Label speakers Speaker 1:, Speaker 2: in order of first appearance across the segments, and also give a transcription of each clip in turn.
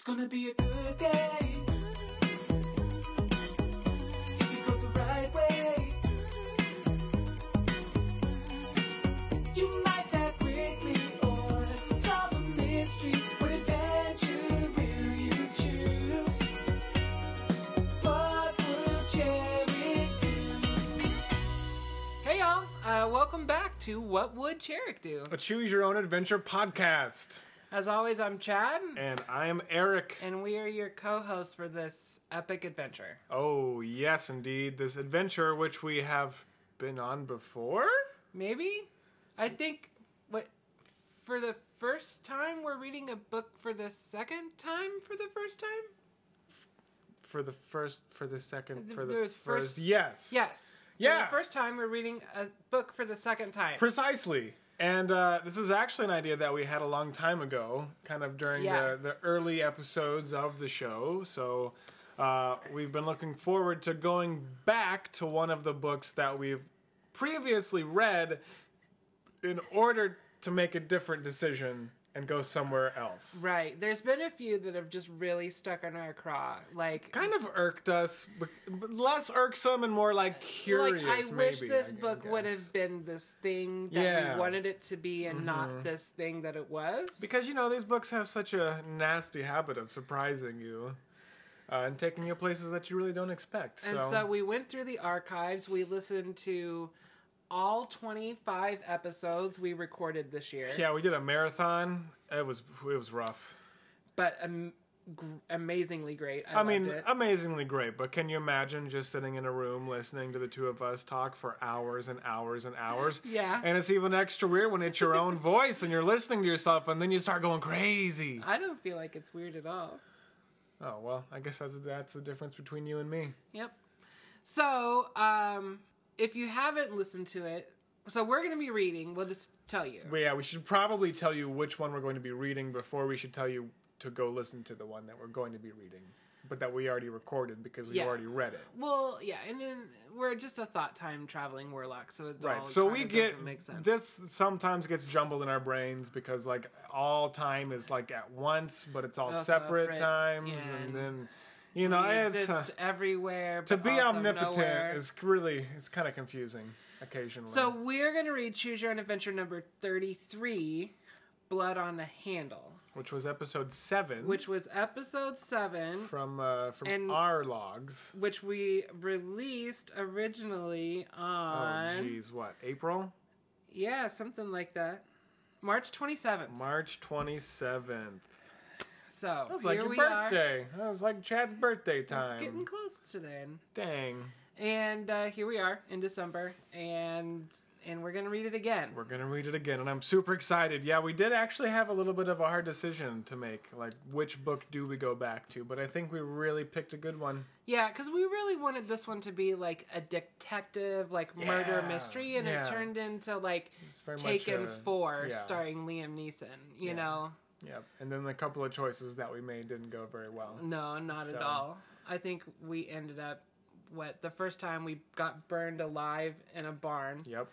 Speaker 1: It's gonna be a good day. If you go the right way, you might die quickly or solve a mystery. What adventure will you choose? What will Cherrick do?
Speaker 2: Hey y'all, uh, welcome back to What Would Cherrick Do?
Speaker 3: A Choose Your Own Adventure podcast.
Speaker 2: As always, I'm Chad,
Speaker 3: And I am Eric.
Speaker 2: and we are your co-hosts for this epic adventure.
Speaker 3: Oh, yes, indeed. This adventure, which we have been on before?
Speaker 2: Maybe? I think, what, for the first time, we're reading a book for the second time for the first time?
Speaker 3: For the first, for the second, for
Speaker 2: the
Speaker 3: the
Speaker 2: first-
Speaker 3: first. Yes.
Speaker 2: Yes. For
Speaker 3: Yeah.
Speaker 2: the first time, we're reading a book for the second time.
Speaker 3: Precisely. And uh, this is actually an idea that we had a long time ago, kind of during
Speaker 2: Yeah.
Speaker 3: the, the early episodes of the show. So uh, we've been looking forward to going back to one of the books that we've previously read in order to make a different decision and go somewhere else.
Speaker 2: right. There's been a few that have just really stuck in our craw. Like,
Speaker 3: Kind of irked us, less irksome and more like curious.
Speaker 2: like I wish
Speaker 3: maybe,
Speaker 2: this
Speaker 3: I
Speaker 2: book would have been this thing that
Speaker 3: Yeah. Mm-hmm.
Speaker 2: we wanted it to be and not this thing that it was.
Speaker 3: Because you know these books have such a nasty habit of surprising you uh, and taking you places that you really don't expect.
Speaker 2: and so we went through the archives. We listened to all 25 episodes we recorded this year.
Speaker 3: yeah, we did a marathon. It was it was rough.
Speaker 2: But um, gr- amazingly great. I,
Speaker 3: I mean,
Speaker 2: it.
Speaker 3: amazingly great. But can you imagine just sitting in a room listening to the two of us talk for hours and hours and hours?
Speaker 2: Yeah.
Speaker 3: And it's even extra weird when it's your own voice and you're listening to yourself, and then you start going crazy.
Speaker 2: I don't feel like it's weird at all.
Speaker 3: Oh well, I guess that's that's the difference between you and me.
Speaker 2: Yep. So, um, if you haven't listened to it, so we're going to be reading. We'll just tell you.
Speaker 3: But yeah, we should probably tell you which one we're going to be reading before we should tell you to go listen to the one that we're going to be reading, but that we already recorded because we
Speaker 2: Yeah.
Speaker 3: already read it.
Speaker 2: Well, yeah, and then we're just a thought time traveling warlock, so
Speaker 3: Right. So we get
Speaker 2: doesn't make sense.
Speaker 3: this sometimes gets jumbled in our brains because like all time is like at once, but it's all
Speaker 2: Oh,
Speaker 3: separate times,
Speaker 2: yeah,
Speaker 3: and
Speaker 2: and
Speaker 3: then you know
Speaker 2: we
Speaker 3: it's uh,
Speaker 2: exist everywhere.
Speaker 3: to be omnipotent
Speaker 2: nowhere.
Speaker 3: is really it's kind of confusing occasionally.
Speaker 2: So we're gonna read Choose Your Own Adventure number thirty-three, Blood on the Handle,
Speaker 3: which was episode seven,
Speaker 2: which was episode seven,
Speaker 3: from uh, from
Speaker 2: and-
Speaker 3: our logs.
Speaker 2: which we released originally
Speaker 3: Oh
Speaker 2: on
Speaker 3: geez, what April?
Speaker 2: yeah something like that, March twenty-seventh.
Speaker 3: March 27th.
Speaker 2: So
Speaker 3: That was like your birthday. That was like Chad's birthday
Speaker 2: time. It's getting close to then.
Speaker 3: Dang.
Speaker 2: And uh, here we are in December, and and we're gonna read it again.
Speaker 3: We're going to read it again, and I'm super excited. Yeah, we did actually have a little bit of a hard decision to make. Like, which book do we go back to? But I think we really picked a good one.
Speaker 2: Yeah, because we really wanted this one to be like a detective, like murder mystery, and
Speaker 3: yeah.
Speaker 2: it turned into like Taken
Speaker 3: a-
Speaker 2: Four,
Speaker 3: yeah.
Speaker 2: starring Liam Neeson. You
Speaker 3: Yeah.
Speaker 2: know,
Speaker 3: Yep. And then a couple of choices that we made didn't go very well.
Speaker 2: no, not at all. I think we ended up what the first time we got burned alive in a barn,
Speaker 3: Yep.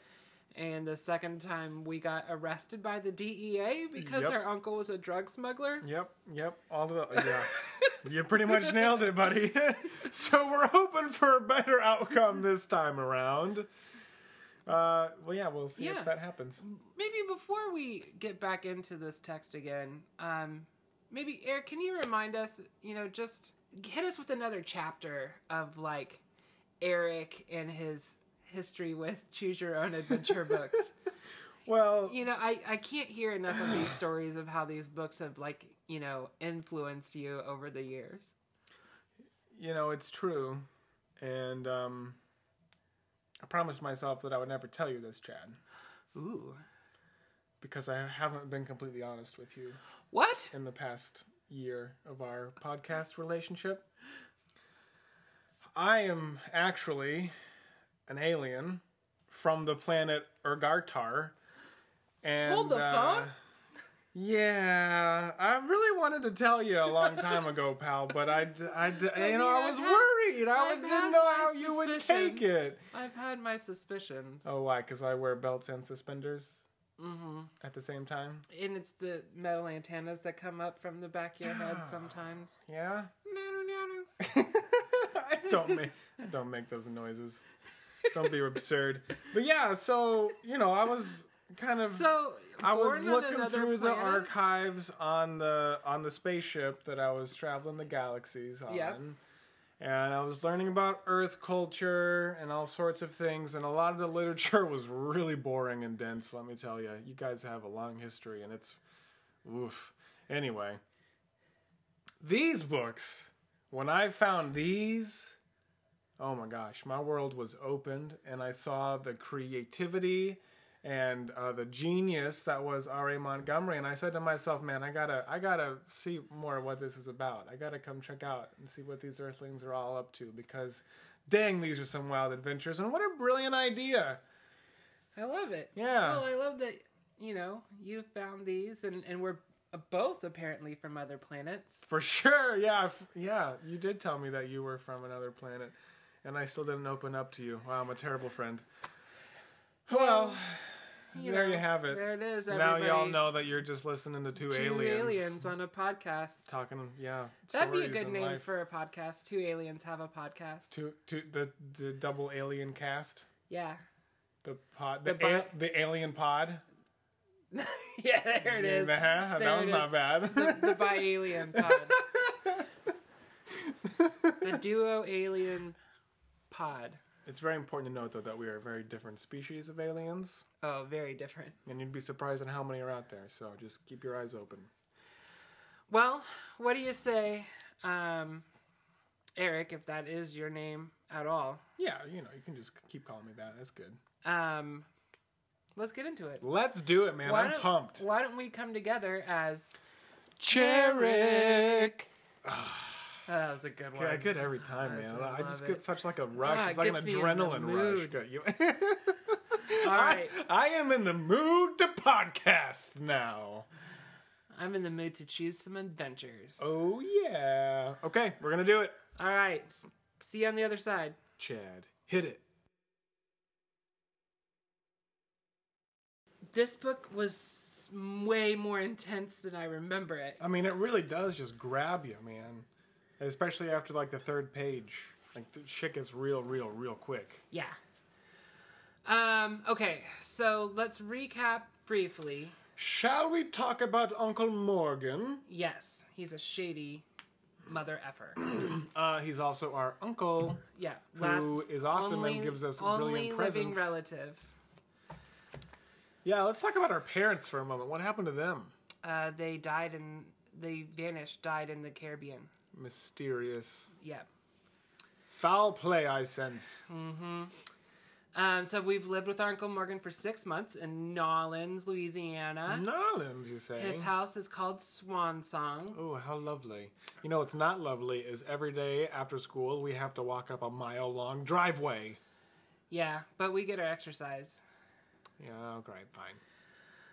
Speaker 2: and the second time we got arrested by the DEA because
Speaker 3: Yep.
Speaker 2: our uncle was a drug smuggler.
Speaker 3: Yep. Yep. All of the. Yeah. you pretty much nailed it, buddy. so we're hoping for a better outcome this time around. Uh, well, yeah, we'll see
Speaker 2: Yeah.
Speaker 3: if that happens.
Speaker 2: maybe before we get back into this text again, um, maybe Eric, can you remind us? You know, just hit us with another chapter of like Eric and his history with choose your own adventure books.
Speaker 3: Well,
Speaker 2: You know, I I can't hear enough of these stories of how these books have like you know influenced you over the years.
Speaker 3: you know, it's true. And um, I promised myself that I would never tell you this, Chad,
Speaker 2: Ooh,
Speaker 3: because I haven't been completely honest with you
Speaker 2: what?
Speaker 3: in the past year of our podcast relationship. I am actually an alien from the planet Urgartar. And,
Speaker 2: Hold the
Speaker 3: uh,
Speaker 2: phone.
Speaker 3: Yeah, I really wanted to tell you a long time ago, pal, but I, I, you know, I was
Speaker 2: had-
Speaker 3: worried. I
Speaker 2: I've
Speaker 3: would- didn't know how you would take it.
Speaker 2: I've had my suspicions.
Speaker 3: Oh, why? Because I wear belts and suspenders. Mm-hmm. at the same time.
Speaker 2: And it's the metal antennas that come up from the back of your head ah. sometimes.
Speaker 3: Yeah.
Speaker 2: Nanu, nanu.
Speaker 3: I don't make don't make those noises. Don't be absurd. But yeah, so you know, I was kind of
Speaker 2: So
Speaker 3: I was looking through the archives on the on the spaceship that I was traveling the galaxies on.
Speaker 2: Yep.
Speaker 3: And I was learning about Earth culture and all sorts of things, and a lot of the literature was really boring and dense. Let me tell you, you guys have a long history, and it's oof. Anyway, these books, when I found these, oh my gosh, my world was opened, and I saw the creativity and uh, the genius that was R.A. Montgomery, and I said to myself, "Man, I gotta, I gotta see more of what this is about. I gotta come check out and see what these Earthlings are all up to because, dang, these are some wild adventures, and what a brilliant idea!"
Speaker 2: I love it.
Speaker 3: Yeah.
Speaker 2: Well, I love that you know you found these, and and we're both apparently from other planets.
Speaker 3: For sure, yeah, yeah. You did tell me that you were from another planet, and I still didn't open up to you. Wow, I'm a terrible friend. Well,
Speaker 2: You
Speaker 3: there
Speaker 2: know,
Speaker 3: you have it.
Speaker 2: There it is.
Speaker 3: now y'all know that you're just listening to two,
Speaker 2: two
Speaker 3: aliens,
Speaker 2: aliens. on a podcast.
Speaker 3: talking. Yeah,
Speaker 2: That'd be a good name
Speaker 3: life.
Speaker 2: for a podcast. Two aliens have a podcast.
Speaker 3: two, two, the the double alien cast,
Speaker 2: Yeah.
Speaker 3: the pod, the
Speaker 2: The bi-
Speaker 3: a, the alien pod.
Speaker 2: yeah, there it is.
Speaker 3: Yeah,
Speaker 2: There
Speaker 3: that was not
Speaker 2: is.
Speaker 3: bad.
Speaker 2: The, the bi alien pod. the duo alien pod.
Speaker 3: It's very important to note though that we are a very different species of aliens,
Speaker 2: Oh, very different.
Speaker 3: and you'd be surprised at how many are out there. So just keep your eyes open.
Speaker 2: Well, what do you say, um, Eric, if that is your name at all?
Speaker 3: Yeah, you know, you can just keep calling me that. That's good.
Speaker 2: Um, let's get into it.
Speaker 3: Let's do it, man. I'm
Speaker 2: don't,
Speaker 3: pumped.
Speaker 2: Why don't we come together as
Speaker 3: Cherick.
Speaker 2: Oh, that was a good one.
Speaker 3: Yeah, good every time,
Speaker 2: That's-
Speaker 3: man.
Speaker 2: I
Speaker 3: I just
Speaker 2: love
Speaker 3: get such like a rush.
Speaker 2: Ah,
Speaker 3: it's like an
Speaker 2: gets me in the
Speaker 3: adrenaline rush.
Speaker 2: All right,
Speaker 3: I, I am in the mood to podcast now.
Speaker 2: I'm in the mood to choose some adventures.
Speaker 3: Oh yeah. Okay, we're gonna do it.
Speaker 2: All right, see you on the other side.
Speaker 3: Chad, hit it.
Speaker 2: This book was way more intense than I remember it.
Speaker 3: I mean, it really does just grab you, man. Especially after like the third page. Like the shit gets real, real, real quick.
Speaker 2: Yeah. Um. Okay, so let's recap briefly.
Speaker 3: Shall we talk about Uncle Morgan?
Speaker 2: Yes, he's a shady mother effer.
Speaker 3: Uh, he's also our uncle,
Speaker 2: Yeah,
Speaker 3: who is awesome
Speaker 2: only,
Speaker 3: and gives us
Speaker 2: only
Speaker 3: brilliant
Speaker 2: living
Speaker 3: presents.
Speaker 2: relative.
Speaker 3: Yeah, let's talk about our parents for a moment. What happened to them?
Speaker 2: Uh, they died in they vanished, died in the Caribbean.
Speaker 3: Mysterious.
Speaker 2: Yeah.
Speaker 3: Foul play, I sense. Mm-hmm.
Speaker 2: Um, so we've lived with our Uncle Morgan for six months in Nolens, Louisiana.
Speaker 3: Nolans, you say?
Speaker 2: His house is called Swan Song.
Speaker 3: Oh, how lovely. You know what's not lovely is every day after school we have to walk up a mile long driveway.
Speaker 2: Yeah, but we get our exercise.
Speaker 3: Yeah, okay, fine.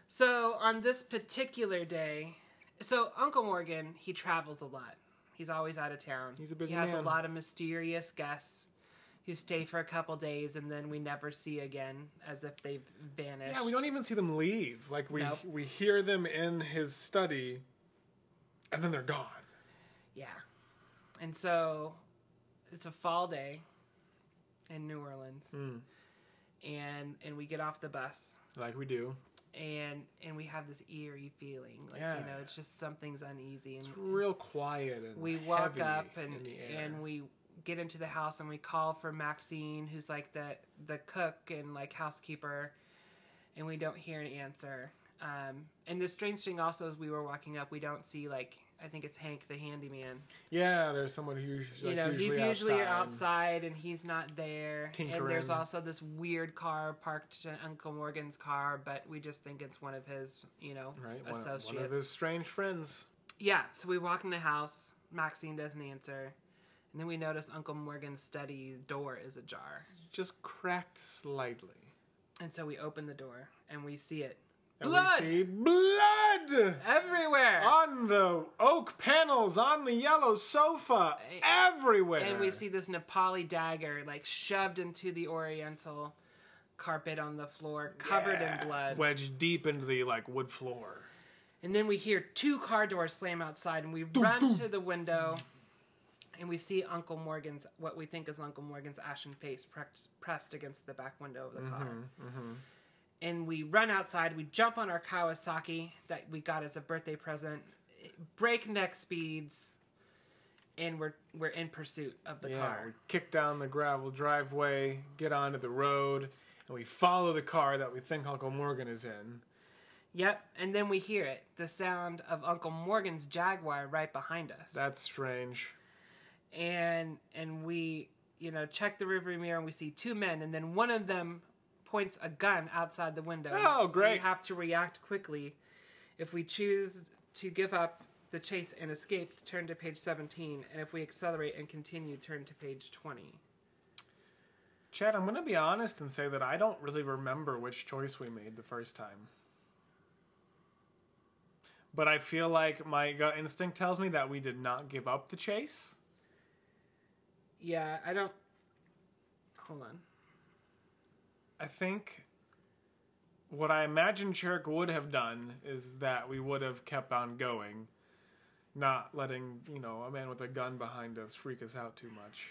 Speaker 2: So on this particular day, so Uncle Morgan, he travels a lot. He's always out of town.
Speaker 3: He's a busy
Speaker 2: He has
Speaker 3: man.
Speaker 2: a lot of mysterious guests who stay for a couple days and then we never see again, as if they've vanished.
Speaker 3: Yeah, we don't even see them leave. Like we
Speaker 2: Nope.
Speaker 3: we hear them in his study and then they're gone.
Speaker 2: Yeah, and so it's a fall day in New Orleans,
Speaker 3: Hmm.
Speaker 2: and and we get off the bus.
Speaker 3: Like we do.
Speaker 2: And and we have this eerie feeling, like
Speaker 3: Yeah.
Speaker 2: you know, it's just something's uneasy, and
Speaker 3: It's real quiet and
Speaker 2: we walk up and
Speaker 3: in the air.
Speaker 2: and we get into the house and we call for Maxine, who's like the the cook and like housekeeper, and we don't hear an answer. Um, and the strange thing also is we were walking up, we don't see like I think it's Hank the handyman.
Speaker 3: Yeah, there's someone who usually,
Speaker 2: you know, he's usually outside. and he's not there. And there's also this weird car parked in Uncle Morgan's car, but we just think it's one of his, you know,
Speaker 3: Right, one,
Speaker 2: associates.
Speaker 3: one of his strange friends.
Speaker 2: Yeah, so we walk in the house. Maxine doesn't answer. And then we notice Uncle Morgan's study door is ajar.
Speaker 3: Just cracked slightly.
Speaker 2: And so we open the door and we see it.
Speaker 3: And
Speaker 2: Blood!
Speaker 3: we see blood!
Speaker 2: Everywhere!
Speaker 3: on the oak panels, on the yellow sofa, everywhere.
Speaker 2: and we see this Nepali dagger like shoved into the Oriental carpet on the floor, covered
Speaker 3: Yeah.
Speaker 2: in blood.
Speaker 3: wedged deep into the like wood floor.
Speaker 2: And then we hear two car doors slam outside, and we run to the window, and we see Uncle Morgan's what we think is Uncle Morgan's ashen face pressed, pressed against the back window of the mm-hmm, car. Mm-hmm. And we run outside. We jump on our Kawasaki that we got as a birthday present, breakneck speeds, and we're we're in pursuit of the
Speaker 3: Yeah,
Speaker 2: car.
Speaker 3: we kick down the gravel driveway, get onto the road, and we follow the car that we think Uncle Morgan is in.
Speaker 2: Yep, and then we hear it, the sound of Uncle Morgan's Jaguar right behind us.
Speaker 3: That's strange.
Speaker 2: and and we you know check the rearview mirror and we see two men and then one of them points a gun outside the window
Speaker 3: Oh, great.
Speaker 2: we have to react quickly if we choose to give up the chase and escape turn to page 17 and if we accelerate and continue turn to page 20
Speaker 3: Chad, I'm going to be honest and say that I don't really remember which choice we made the first time. But I feel like my gut instinct tells me that we did not give up the chase.
Speaker 2: yeah i don't hold on
Speaker 3: I think what I imagine Cherrick would have done is that we would have kept on going, not letting, you know, a man with a gun behind us freak us out too much.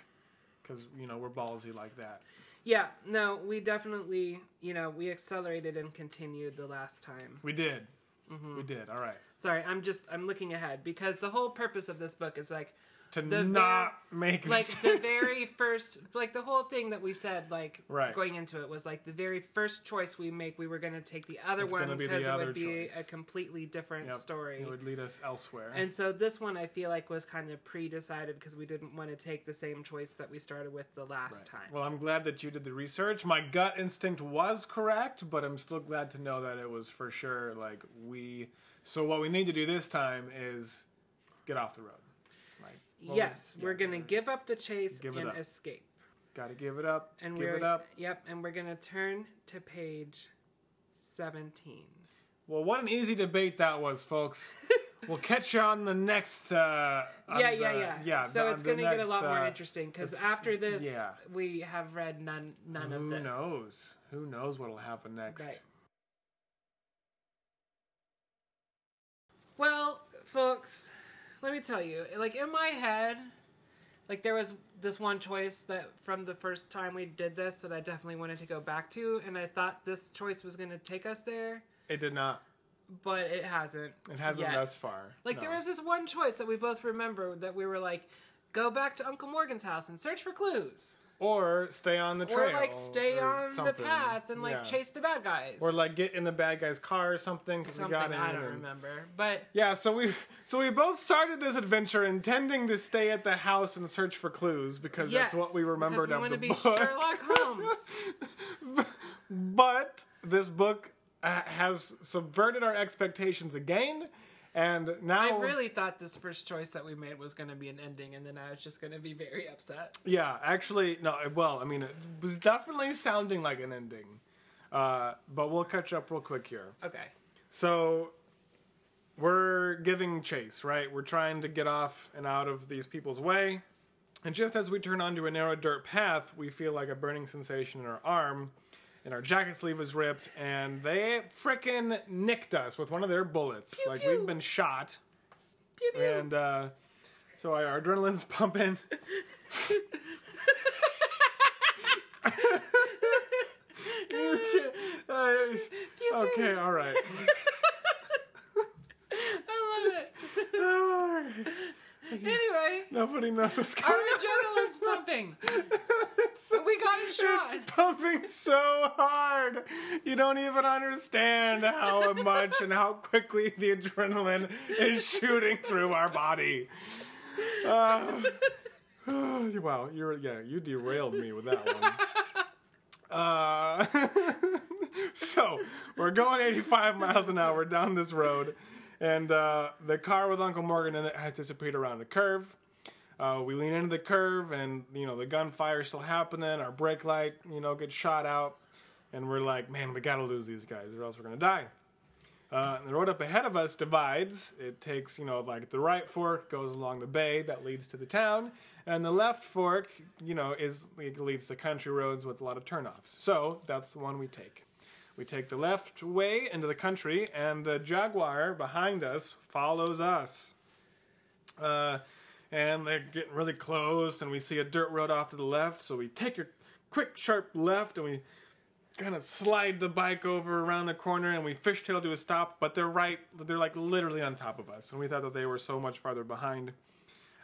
Speaker 3: Because, you know, we're ballsy like that.
Speaker 2: yeah no we definitely you know we accelerated and continued the last time
Speaker 3: We did.
Speaker 2: Mm-hmm.
Speaker 3: We did. All right.
Speaker 2: sorry i'm just i'm looking ahead because the whole purpose of this book is like
Speaker 3: To
Speaker 2: The
Speaker 3: not make
Speaker 2: like the very first like the whole thing that we said like
Speaker 3: Right.
Speaker 2: going into it was like the very first choice we make we were going to take the other
Speaker 3: It's
Speaker 2: one because it would be
Speaker 3: choice.
Speaker 2: a completely different
Speaker 3: Yep,
Speaker 2: story
Speaker 3: It would lead us elsewhere.
Speaker 2: and so this one i feel like was kind of pre-decided because we didn't want to take the same choice that we started with the last time
Speaker 3: Well, I'm glad that you did the research. My gut instinct was correct, but I'm still glad to know that it was for sure like we. So what we need to do this time is get off the road.
Speaker 2: Yes
Speaker 3: was-
Speaker 2: we're
Speaker 3: yeah,
Speaker 2: going to give up the chase
Speaker 3: Give
Speaker 2: and escape
Speaker 3: Gotta give it up.
Speaker 2: and
Speaker 3: give
Speaker 2: we're
Speaker 3: it up.
Speaker 2: yep and we're going to turn to page 17
Speaker 3: Well, what an easy debate that was, folks. we'll catch you on the next. Uh, on
Speaker 2: yeah,
Speaker 3: the-
Speaker 2: yeah, yeah,
Speaker 3: yeah.
Speaker 2: So
Speaker 3: the-
Speaker 2: it's going to get a lot more
Speaker 3: uh,
Speaker 2: interesting because after this,
Speaker 3: yeah.
Speaker 2: we have read none none of this.
Speaker 3: Who knows? Who knows what'll happen next?
Speaker 2: Right. Well, folks, let me tell you, like in my head, like there was this one choice that from the first time we did this that I definitely wanted to go back to, and I thought this choice was going to take us there,
Speaker 3: It did not.
Speaker 2: but it hasn't.
Speaker 3: It hasn't
Speaker 2: yet.
Speaker 3: thus far.
Speaker 2: Like
Speaker 3: no.
Speaker 2: there was this one choice that we both remember that we were like, go back to Uncle Morgan's house and search for clues.
Speaker 3: Or stay on the trail,
Speaker 2: or like stay on the path and like
Speaker 3: Yeah.
Speaker 2: chase the bad guys.
Speaker 3: or like get in the bad guy's car or something because we
Speaker 2: something
Speaker 3: got in.
Speaker 2: I don't
Speaker 3: and-
Speaker 2: remember. But
Speaker 3: Yeah, so we so we both started this adventure intending to stay at the house and search for clues because
Speaker 2: yes,
Speaker 3: that's what we remembered
Speaker 2: we
Speaker 3: of the
Speaker 2: to be
Speaker 3: book.
Speaker 2: Sherlock Holmes.
Speaker 3: but this book uh, has subverted our expectations again, and now
Speaker 2: I really thought this first choice that we made was going to be an ending, and then I was just going to be very upset.
Speaker 3: yeah, actually no. Well, I mean, it was definitely sounding like an ending, uh, but we'll catch up real quick here.
Speaker 2: Okay.
Speaker 3: So we're giving chase, right? We're trying to get off and out of these people's way. And just as we turn onto a narrow dirt path, we feel like a burning sensation in our arm, and our jacket sleeve was ripped, and they frickin' nicked us with one of their bullets. like
Speaker 2: pew.
Speaker 3: we've been shot,
Speaker 2: Pew, pew.
Speaker 3: and uh, so our adrenaline's pumping. Uh, okay, all right.
Speaker 2: I love it. Anyway,
Speaker 3: Nobody knows what's
Speaker 2: our
Speaker 3: going on.
Speaker 2: adrenaline's pumping.
Speaker 3: It's-
Speaker 2: We got a shot.
Speaker 3: It's pumping so hard. You don't even understand how much and how quickly the adrenaline is shooting through our body. Uh, wow, you're yeah, you derailed me with that one. Uh, so we're going 85 miles an hour down this road, and uh, the car with Uncle Morgan in it has disappeared around the curve. Uh, we lean into the curve, and you know the gunfire's still happening. Our brake light, you know, gets shot out, and we're like, "Man, we gotta lose these guys, or else we're gonna die." Uh, the road up ahead of us divides. It takes, you know, like the right fork goes along the bay that leads to the town, and the left fork, you know, is leads to country roads with a lot of turnoffs. So that's the one we take. We take the left way into the country, and the Jaguar behind us follows us. Uh, and they're getting really close, and we see a dirt road off to the left. So we take a quick, sharp left, and we kind of slide the bike over around the corner, and we fishtail to a stop. But they're right; they're like literally on top of us, and we thought that they were so much farther behind.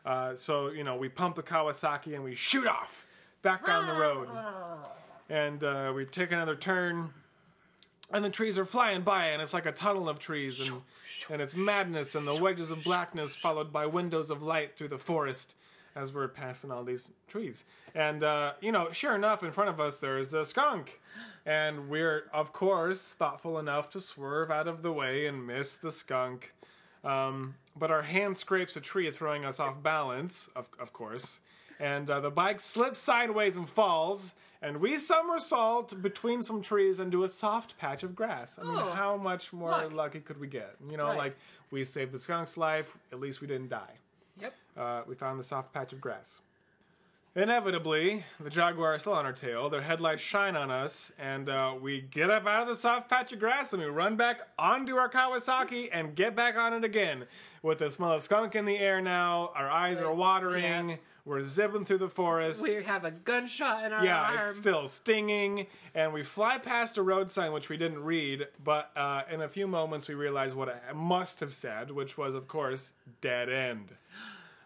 Speaker 3: Uh, so you know, we pump the Kawasaki and we shoot off back down the road, and uh, we take another turn. And the trees are flying by, and it's like a tunnel of trees, and, and it's madness, and the wedges of blackness followed by windows of light through the forest as we're passing all these trees. And, uh, you know, sure enough, in front of us there's the skunk. And we're, of course, thoughtful enough to swerve out of the way and miss the skunk. Um, but our hand scrapes a tree, throwing us off balance, of, of course. And uh, the bike slips sideways and falls, and we somersault between some trees into a soft patch of grass. I mean,
Speaker 2: Oh,
Speaker 3: how much more
Speaker 2: luck.
Speaker 3: lucky could we get? You know,
Speaker 2: Right.
Speaker 3: like we saved the skunk's life, at least we didn't die.
Speaker 2: Yep.
Speaker 3: Uh, we found the soft patch of grass. Inevitably, the jaguar is still on our tail. Their headlights shine on us, and uh, we get up out of the soft patch of grass and we run back onto our Kawasaki and get back on it again. With the smell of skunk in the air now, our eyes are watering.
Speaker 2: Yeah.
Speaker 3: We're zipping through the forest.
Speaker 2: We have a gunshot in our
Speaker 3: Yeah,
Speaker 2: arm.
Speaker 3: it's still stinging, and we fly past a road sign which we didn't read, but uh, in a few moments we realize what it must have said, which was, of course, dead end.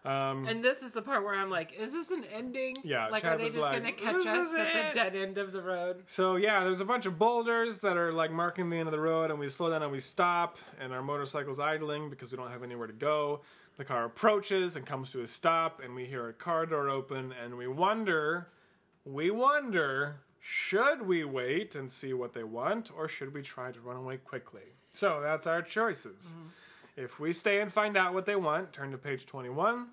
Speaker 2: And this is the part where I'm like, is this an ending?
Speaker 3: Yeah,
Speaker 2: Like,
Speaker 3: Chad
Speaker 2: are they just
Speaker 3: like,
Speaker 2: going to catch us at the dead end of the road?
Speaker 3: So yeah, there's a bunch of boulders that are like marking the end of the road, and we slow down and we stop, and our motorcycle's idling because we don't have anywhere to go. The car approaches and comes to a stop, and we hear a car door open, and we wonder, we wonder, should we wait and see what they want, or should we try to run away quickly? So that's our choices. Mm-hmm. If we stay and find out what they want, turn to page 21.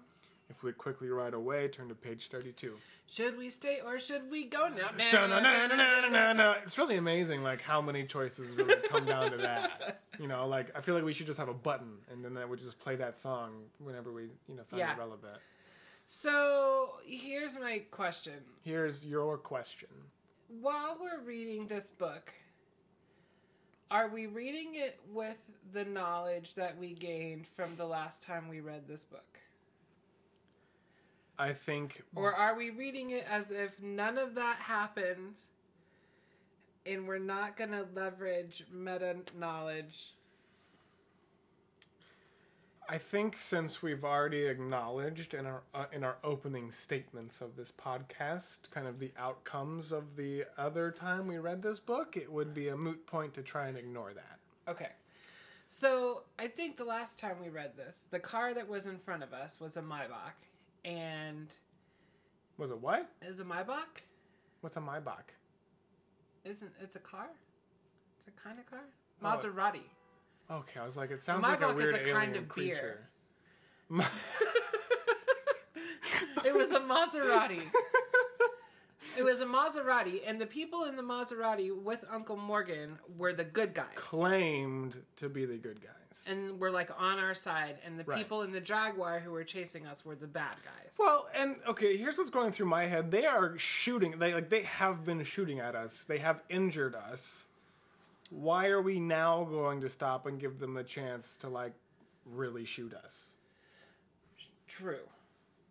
Speaker 3: If we quickly ride away, turn to page 32.
Speaker 2: Should we stay or should we go now?
Speaker 3: It's really amazing, like how many choices really come down to that. You know, like I feel like we should just have a button, and then that would just play that song whenever we, you know, find
Speaker 2: Yeah.
Speaker 3: it relevant.
Speaker 2: So here's my question.
Speaker 3: Here's your question.
Speaker 2: While we're reading this book, are we reading it with the knowledge that we gained from the last time we read this book?
Speaker 3: I think
Speaker 2: Or are we reading it as if none of that happened and we're not going to leverage meta knowledge?
Speaker 3: I think since we've already acknowledged in our uh, in our opening statements of this podcast, kind of the outcomes of the other time we read this book, it would be a moot point to try and ignore that.
Speaker 2: Okay. So I think the last time we read this, the car that was in front of us was a Maybach. And
Speaker 3: Was it what?
Speaker 2: is a Maybach?
Speaker 3: What's a Maybach?
Speaker 2: Isn't it's a car? It's a kind of car?
Speaker 3: Oh,
Speaker 2: Maserati.
Speaker 3: Okay, I was like, it sounds like a
Speaker 2: Maybach is
Speaker 3: weird
Speaker 2: a
Speaker 3: alien
Speaker 2: kind of
Speaker 3: creature.
Speaker 2: beer. It was a Maserati. it was a Maserati, and the people in the Maserati with Uncle Morgan were the good guys.
Speaker 3: claimed to be the good guys.
Speaker 2: And we're like on our side, and the
Speaker 3: Right.
Speaker 2: people in the Jaguar who were chasing us were the bad guys.
Speaker 3: Well, and okay, here's what's going through my head. They are shooting. They like they have been shooting at us. They have injured us. Why are we now going to stop and give them the chance to like really shoot us?
Speaker 2: True.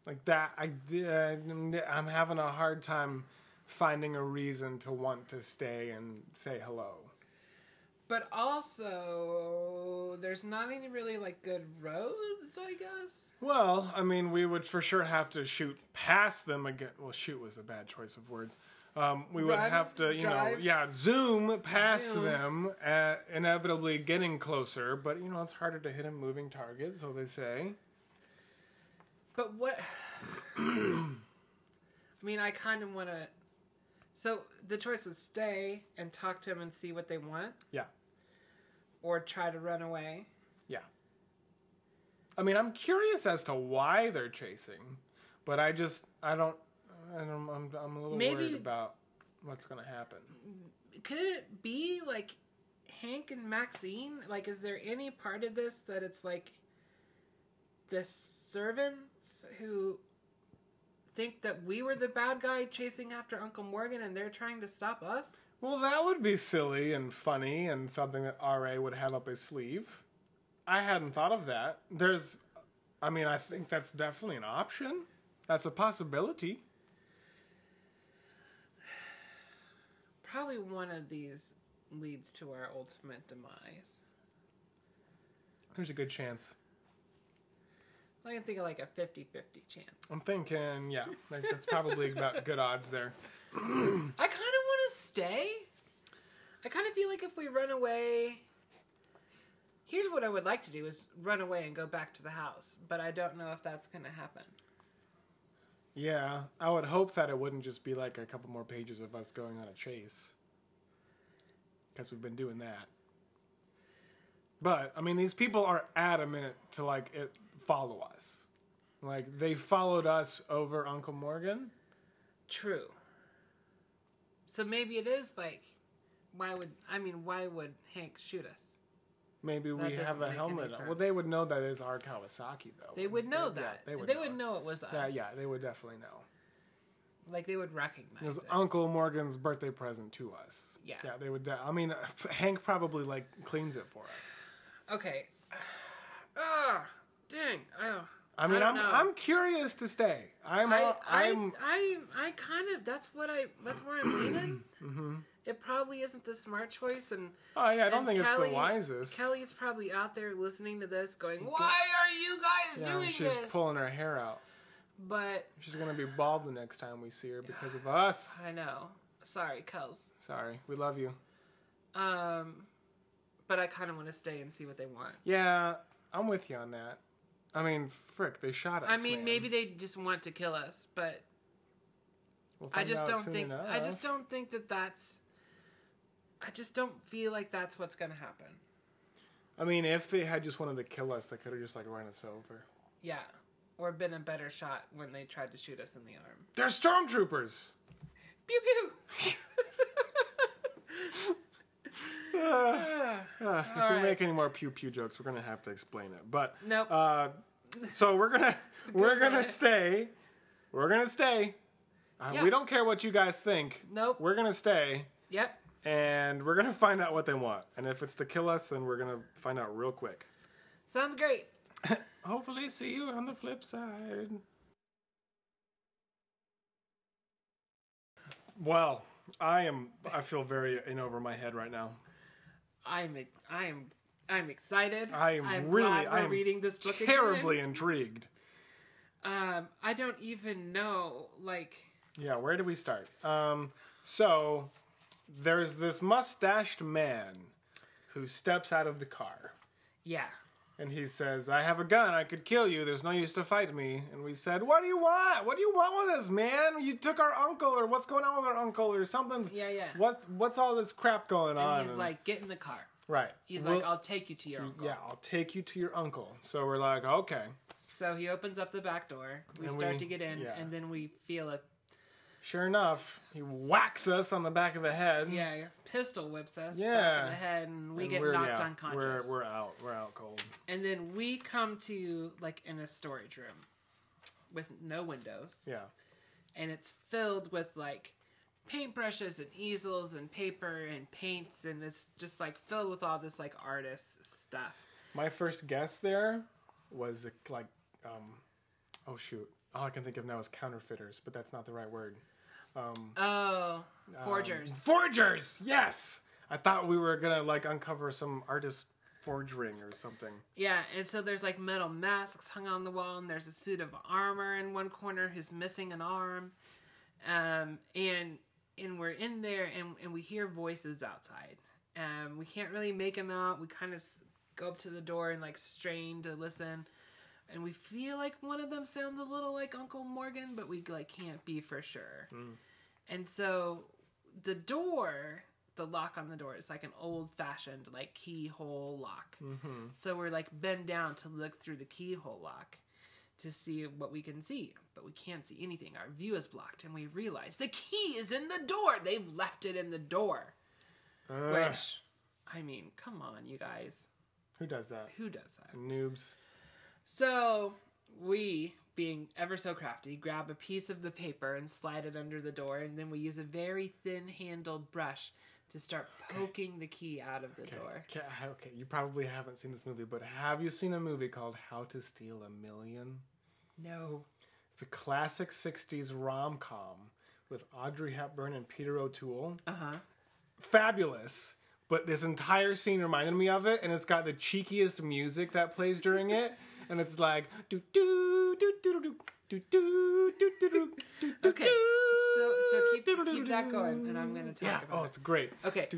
Speaker 3: Like that, I uh, I'm having a hard time finding a reason to want to stay and say hello.
Speaker 2: But also, there's not any really like good roads, I guess.
Speaker 3: Well, I mean, we would for sure have to shoot past them again. Well, shoot was a bad choice of words. Um, we would
Speaker 2: Run,
Speaker 3: have to, you know, yeah, zoom past
Speaker 2: Zoom.
Speaker 3: them, uh, inevitably getting closer. But you know, it's harder to hit a moving target, so they say.
Speaker 2: But what? I mean, I kind of want to. So the choice was stay and talk to them and see what they want,
Speaker 3: Yeah,
Speaker 2: or try to run away.
Speaker 3: yeah. I mean, I'm curious as to why they're chasing, but I just, I don't, I don't I'm, I'm a little
Speaker 2: Maybe-
Speaker 3: worried about what's gonna happen.
Speaker 2: Could it be like Hank and Maxine? Like, is there any part of this that it's like the servants who think that we were the bad guy chasing after Uncle Morgan and they're trying to stop us?
Speaker 3: Well, that would be silly and funny and something that RA would have up his sleeve. I hadn't thought of that. There's, I mean, I think that's definitely an option. That's a possibility.
Speaker 2: Probably one of these leads to our ultimate demise.
Speaker 3: There's a good chance.
Speaker 2: I can think of like a 50 50 chance.
Speaker 3: I'm thinking, yeah, like, that's probably about good odds there.
Speaker 2: I kind of want to stay. I kind of feel like if we run away. Here's what I would like to do is run away and go back to the house, but I don't know if that's going to happen.
Speaker 3: Yeah, I would hope that it wouldn't just be like a couple more pages of us going on a chase. Because we've been doing that. But, I mean, these people are adamant to, like, it, follow us. Like, they followed us over Uncle Morgan.
Speaker 2: True. So maybe it is like, why would I mean, why would Hank shoot us?
Speaker 3: Maybe we
Speaker 2: doesn't
Speaker 3: have a
Speaker 2: make any
Speaker 3: helmet. on. Well,
Speaker 2: sense.
Speaker 3: they would know that is our Kawasaki, though.
Speaker 2: They would know
Speaker 3: Yeah,
Speaker 2: that.
Speaker 3: they would, know. it.
Speaker 2: was us.
Speaker 3: Yeah, yeah, they would definitely know.
Speaker 2: Like they would recognize
Speaker 3: It was
Speaker 2: it.
Speaker 3: Uncle Morgan's birthday present to us.
Speaker 2: Yeah.
Speaker 3: Yeah, they would. De- I mean, Hank probably like cleans it for us.
Speaker 2: okay. Ah, dang. Oh.
Speaker 3: I mean,
Speaker 2: don't
Speaker 3: I'm
Speaker 2: know.
Speaker 3: I'm curious to stay. I'm
Speaker 2: I,
Speaker 3: all-
Speaker 2: I,
Speaker 3: I'm
Speaker 2: I, I kind of. That's what I. That's where I'm leaning.
Speaker 3: Mm-hmm.
Speaker 2: It probably isn't the smart choice, and
Speaker 3: oh yeah, I don't think
Speaker 2: Kelly-
Speaker 3: it's the wisest.
Speaker 2: Kelly's probably out there listening to this, going, "Why are you guys
Speaker 3: yeah,
Speaker 2: doing
Speaker 3: she's
Speaker 2: this?"
Speaker 3: She's pulling her hair out.
Speaker 2: But
Speaker 3: She's gonna be bald the next time we see her because of us.
Speaker 2: I know. Sorry, Kels.
Speaker 3: Sorry, we love you.
Speaker 2: Um, but I kind of want to stay and see what they want.
Speaker 3: Yeah, I'm with you on that. I mean, frick, they shot us.
Speaker 2: I mean,
Speaker 3: man.
Speaker 2: maybe they just want to kill us, but
Speaker 3: We'll
Speaker 2: I just don't think. I just don't think that that's. I just don't feel like that's what's gonna happen.
Speaker 3: I mean, if they had just wanted to kill us, they could have just like run us over.
Speaker 2: Yeah, or been a better shot when they tried to shoot us in the arm.
Speaker 3: They're stormtroopers.
Speaker 2: Pew pew.
Speaker 3: If we make any more pew pew jokes, we're gonna have to explain it. But
Speaker 2: Nope.
Speaker 3: Uh, so we're gonna we're gonna
Speaker 2: minute.
Speaker 3: stay. We're gonna stay. Uh,
Speaker 2: Yeah.
Speaker 3: We don't care what you guys think.
Speaker 2: Nope.
Speaker 3: We're gonna stay,
Speaker 2: Yep.
Speaker 3: and we're gonna find out what they want. And if it's to kill us, then we're gonna find out real quick.
Speaker 2: Sounds great.
Speaker 3: Hopefully, see you on the flip side. Well, I am. I feel very in over my head right now.
Speaker 2: I'm. I'm. I'm excited.
Speaker 3: I am
Speaker 2: I'm
Speaker 3: really.
Speaker 2: glad we're
Speaker 3: I am
Speaker 2: reading this book
Speaker 3: terribly
Speaker 2: Again.
Speaker 3: intrigued.
Speaker 2: Um, I don't even know. Like,
Speaker 3: Yeah, where do we start? Um, so there's this mustached man who steps out of the car
Speaker 2: yeah.
Speaker 3: And he says, I have a gun, I could kill you, there's no use to fight me. And we said, What do you want? What do you want with us, man? You took our uncle, or what's going on with our uncle, or something's
Speaker 2: Yeah, yeah.
Speaker 3: What's what's all this crap going on?
Speaker 2: And he's like, get in the car.
Speaker 3: Right.
Speaker 2: He's
Speaker 3: We'll-
Speaker 2: like, I'll take you to your uncle.
Speaker 3: Yeah, I'll take you to your uncle. So we're like, okay.
Speaker 2: So he opens up the back door. We
Speaker 3: And
Speaker 2: start
Speaker 3: we-
Speaker 2: to get in,
Speaker 3: yeah.
Speaker 2: and then we feel a
Speaker 3: Sure enough, he whacks us on the back of the head.
Speaker 2: yeah pistol whips us back
Speaker 3: Yeah.
Speaker 2: in the head, and we
Speaker 3: and
Speaker 2: get knocked
Speaker 3: yeah,
Speaker 2: unconscious.
Speaker 3: We're, we're out. We're out cold.
Speaker 2: and then we come to like in a storage room with no windows,
Speaker 3: Yeah.
Speaker 2: and it's filled with like paintbrushes and easels and paper and paints, and it's just like filled with all this like artist stuff.
Speaker 3: My first guess there was like, um, oh shoot, all I can think of now is counterfeiters, but that's not the right word. Um,
Speaker 2: Oh, forgers.
Speaker 3: forgers, yes. I thought we were gonna like uncover some artist forging or something.
Speaker 2: Yeah, and so there's like metal masks hung on the wall, and there's a suit of armor in one corner who's missing an arm, um, and and we're in there, and and we hear voices outside. Um, we can't really make them out. We kind of go up to the door and like strain to listen, and we feel like one of them sounds a little like Uncle Morgan, but we like can't be for sure. Hmm. And so the door, the lock on the door is like an old fashioned like keyhole lock. Mm-hmm. So we're like bend down to look through the keyhole lock to see what we can see, but we can't see anything. Our view is blocked, and we realize the key is in the door. They've left it in the door,
Speaker 3: Ugh.
Speaker 2: which I mean, come on, you guys.
Speaker 3: Who does that?
Speaker 2: Who does that?
Speaker 3: Noobs.
Speaker 2: So we, being ever so crafty, grab a piece of the paper and slide it under the door, and then we use a very thin-handled brush to start poking the key out of the
Speaker 3: Okay.
Speaker 2: door.
Speaker 3: Okay, okay, you probably haven't seen this movie, but have you seen a movie called How to Steal a Million?
Speaker 2: No.
Speaker 3: It's a classic 60s rom com with Audrey Hepburn and Peter O'Toole.
Speaker 2: Uh huh.
Speaker 3: Fabulous. But this entire scene reminded me of it, and it's got the cheekiest music that plays during it. And it's like do do do do do do do do do do do
Speaker 2: Okay. So so keep keep that going, and I'm gonna talk
Speaker 3: Yeah.
Speaker 2: about
Speaker 3: Oh,
Speaker 2: it.
Speaker 3: it's great.
Speaker 2: Okay,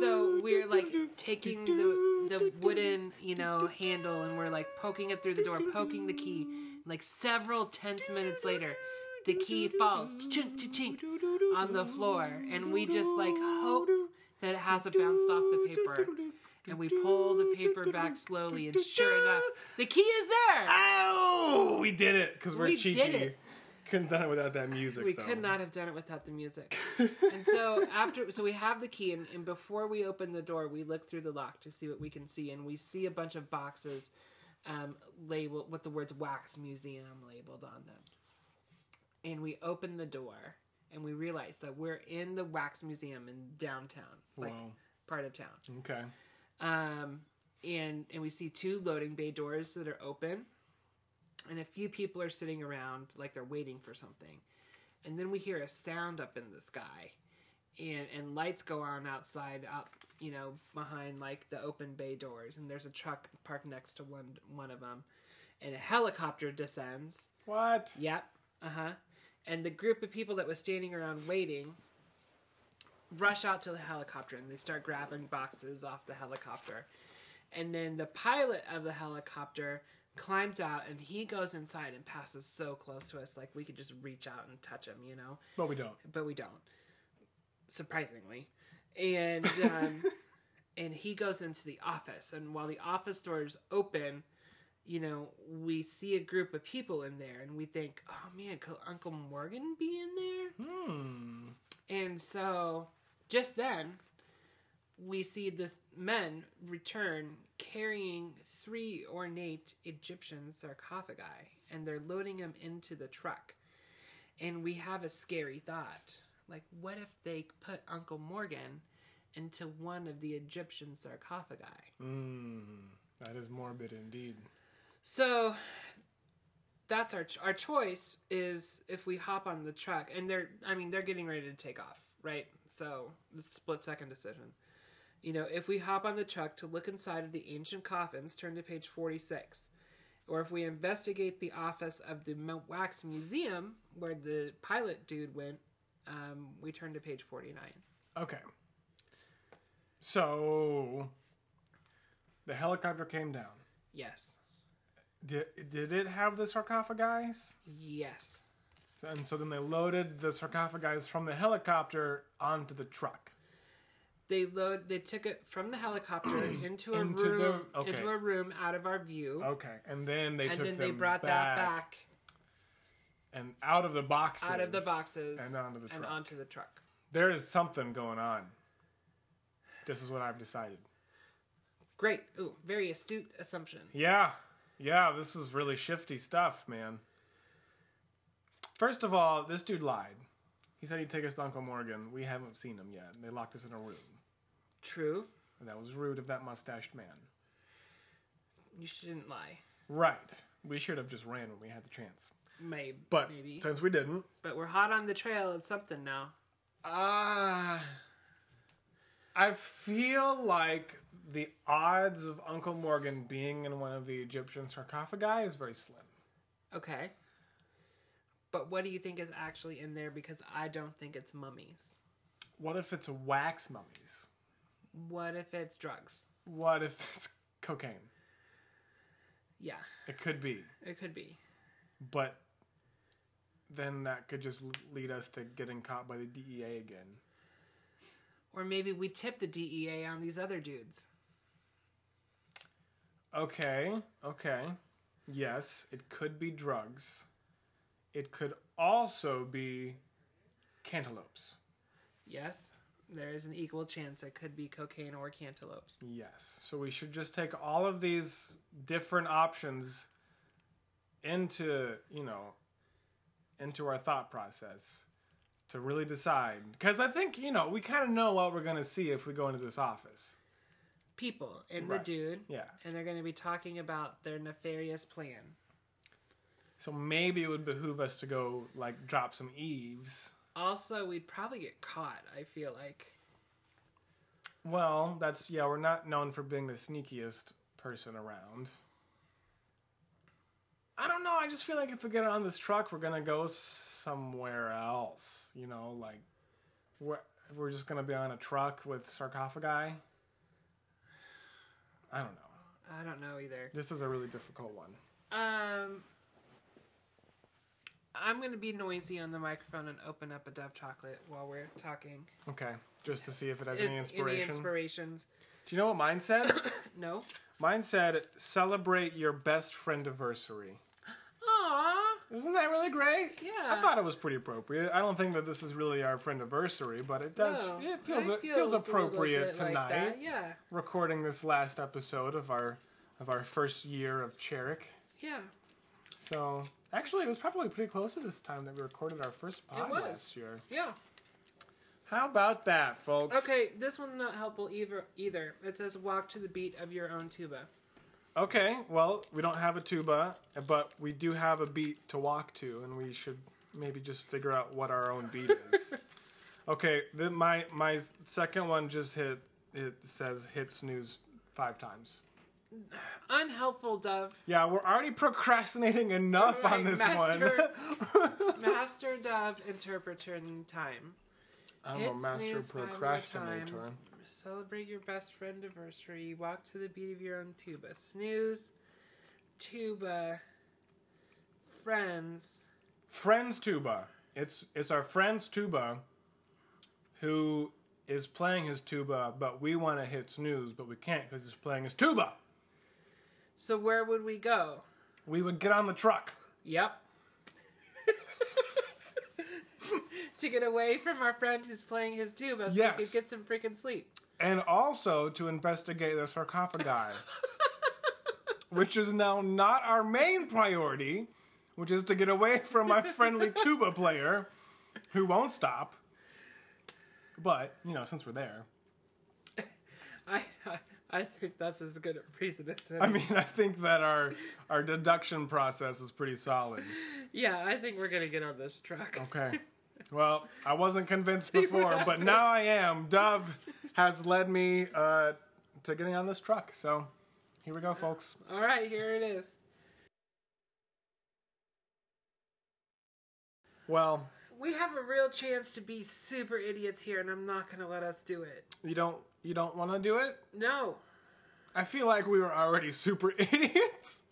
Speaker 2: so we're like taking the the wooden, you know, handle, and we're like poking it through the door, poking the key. Like several tense minutes later, the key falls chink chink on the floor, and we just like hope that it hasn't bounced off the paper. And we pull the paper back slowly, and sure enough, the key is there.
Speaker 3: Oh, We did it because we're
Speaker 2: We
Speaker 3: cheeky.
Speaker 2: did it.
Speaker 3: Couldn't have done it without that music.
Speaker 2: We
Speaker 3: though.
Speaker 2: could not have done it without the music. and so after, so we have the key, and, and before we open the door, we look through the lock to see what we can see, and we see a bunch of boxes um, labeled with the words "Wax Museum" labeled on them. And we open the door, and we realize that we're in the Wax Museum in downtown, like
Speaker 3: Whoa.
Speaker 2: part of town.
Speaker 3: Okay.
Speaker 2: Um, and and we see two loading bay doors that are open, and a few people are sitting around like they're waiting for something. And then we hear a sound up in the sky, and and lights go on outside, up you know behind like the open bay doors. And there's a truck parked next to one one of them, and a helicopter descends.
Speaker 3: What?
Speaker 2: Yep. Uh huh. And the group of people that was standing around waiting rush out to the helicopter and they start grabbing boxes off the helicopter. And then the pilot of the helicopter climbs out and he goes inside and passes so close to us, like we could just reach out and touch him, you know?
Speaker 3: But we don't.
Speaker 2: But we don't, surprisingly. And um, and he goes into the office, and while the office doors open, you know, we see a group of people in there, and we think, oh man, could Uncle Morgan be in there?
Speaker 3: Hmm.
Speaker 2: And so, just then, we see the men return carrying three ornate Egyptian sarcophagi, and they're loading them into the truck. And we have a scary thought. Like, what if they put Uncle Morgan into one of the Egyptian sarcophagi?
Speaker 3: Mm. That is morbid indeed.
Speaker 2: So that's our our choice is if we hop on the truck and they're I mean they're getting ready to take off, right? So split second decision. You know, if we hop on the truck to look inside of the ancient coffins, turn to page 46. Or if we investigate the office of the Wax Museum where the pilot dude went, um, we turn to page 49.
Speaker 3: Okay. So the helicopter came down.
Speaker 2: Yes.
Speaker 3: Did did it have the sarcophagi?
Speaker 2: Yes.
Speaker 3: And so then they loaded the sarcophagi from the helicopter onto the truck.
Speaker 2: They load. They took it from the helicopter into a
Speaker 3: Into the-
Speaker 2: room,
Speaker 3: okay.
Speaker 2: into a room out of our view,
Speaker 3: Okay, and then they
Speaker 2: and
Speaker 3: took
Speaker 2: then
Speaker 3: them
Speaker 2: they brought
Speaker 3: back,
Speaker 2: that back
Speaker 3: and out of the boxes,
Speaker 2: out of the boxes
Speaker 3: and onto the truck.
Speaker 2: and onto the truck.
Speaker 3: There is something going on. This is what I've decided.
Speaker 2: Great. Ooh, very astute assumption.
Speaker 3: Yeah, yeah, this is really shifty stuff, man. First of all, this dude lied. He said he'd take us to Uncle Morgan. We haven't seen him yet. and They locked us in a room.
Speaker 2: True.
Speaker 3: And that was rude of that mustached man.
Speaker 2: You shouldn't lie.
Speaker 3: Right. We should have just ran when we had the chance.
Speaker 2: Maybe.
Speaker 3: But
Speaker 2: maybe.
Speaker 3: since we didn't,
Speaker 2: But we're hot on the trail of something now.
Speaker 3: Ah. I feel like the odds of Uncle Morgan being in one of the Egyptian sarcophagi is very slim.
Speaker 2: Okay. But what do you think is actually in there? Because I don't think it's mummies.
Speaker 3: What if it's wax mummies?
Speaker 2: What if it's drugs?
Speaker 3: What if it's cocaine?
Speaker 2: Yeah,
Speaker 3: It could be.
Speaker 2: it could be.
Speaker 3: But then that could just lead us to getting caught by the DEA again.
Speaker 2: Or maybe we tip the DEA on these other dudes.
Speaker 3: Okay, okay. Yes, it could be drugs. It could also be cantaloupes.
Speaker 2: Yes, there is an equal chance it could be cocaine or cantaloupes.
Speaker 3: Yes. So we should just take all of these different options into, you know, into our thought process to really decide. Because I think, you know, we kind of know what we're going to see if we go into this office.
Speaker 2: People and
Speaker 3: Right.
Speaker 2: the dude,
Speaker 3: Yeah.
Speaker 2: and they're going to be talking about their nefarious plan.
Speaker 3: So maybe it would behoove us to go, like, drop some eaves.
Speaker 2: Also, we'd probably get caught. I feel like.
Speaker 3: Well, that's, yeah, we're not known for being the sneakiest person around. I don't know. I just feel like if we get on this truck, we're gonna go somewhere else. You know, like we're we're just gonna be on a truck with sarcophagi. I don't know.
Speaker 2: I don't know either.
Speaker 3: This is a really difficult one.
Speaker 2: Um, I'm going to be noisy on the microphone and open up a Dove chocolate while we're talking.
Speaker 3: Okay, just to see if it has
Speaker 2: If-
Speaker 3: any inspiration.
Speaker 2: inspirations?
Speaker 3: Do you know what mine said?
Speaker 2: No.
Speaker 3: mine said, "Celebrate your best friend anniversary."
Speaker 2: Aww.
Speaker 3: Isn't that really great?
Speaker 2: Yeah.
Speaker 3: I thought it was pretty appropriate. I don't think that this is really our friend anniversary, but it does.
Speaker 2: No,
Speaker 3: it feels
Speaker 2: it
Speaker 3: feels
Speaker 2: a little
Speaker 3: appropriate
Speaker 2: bit like
Speaker 3: tonight.
Speaker 2: that, Yeah.
Speaker 3: Recording this last episode of our of our first year of Cherrick.
Speaker 2: Yeah.
Speaker 3: So actually, it was probably pretty close to this time that we recorded our first pod
Speaker 2: was.
Speaker 3: last year.
Speaker 2: Yeah.
Speaker 3: How about that, folks?
Speaker 2: Okay, this one's not helpful either. Either it says walk to the beat of your own tuba.
Speaker 3: Okay. Well, we don't have a tuba, but we do have a beat to walk to, and we should maybe just figure out what our own beat is. okay. The, my my second one just hit. It says hit snooze five times.
Speaker 2: Unhelpful, Dove.
Speaker 3: Yeah, we're already procrastinating enough on
Speaker 2: Alright,
Speaker 3: this
Speaker 2: master-
Speaker 3: one.
Speaker 2: Master Dove interpreter in time.
Speaker 3: I'm
Speaker 2: Hit
Speaker 3: a master
Speaker 2: snooze five more
Speaker 3: procrastinator.
Speaker 2: times. Celebrate your best friend anniversary. Walk to the beat of your own tuba. Snooze, tuba, friends.
Speaker 3: Friends tuba. It's it's our friend's tuba who is playing his tuba, but we want to hit snooze, but we can't because he's playing his tuba.
Speaker 2: So where would we go?
Speaker 3: We would get on the truck.
Speaker 2: Yep. to get away from our friend who's playing his tuba so
Speaker 3: Yes.
Speaker 2: we could get some freaking sleep.
Speaker 3: and also to investigate the sarcophagi, which is now not our main priority, which is to get away from my friendly tuba player who won't stop. But, you know, since we're there,
Speaker 2: I, I I think that's as good a reason as any.
Speaker 3: I mean, I think that our our deduction process is pretty solid.
Speaker 2: yeah, I think we're gonna get on this truck.
Speaker 3: Okay. Well, I wasn't convinced
Speaker 2: See
Speaker 3: before, but now I am. Dove has led me uh, to getting on this truck. So here we go, folks.
Speaker 2: All right, here it is.
Speaker 3: Well,
Speaker 2: We have a real chance to be super idiots here, and I'm not gonna let us do it.
Speaker 3: you don't you don't want to do it?
Speaker 2: No.
Speaker 3: I feel like we were already super idiots.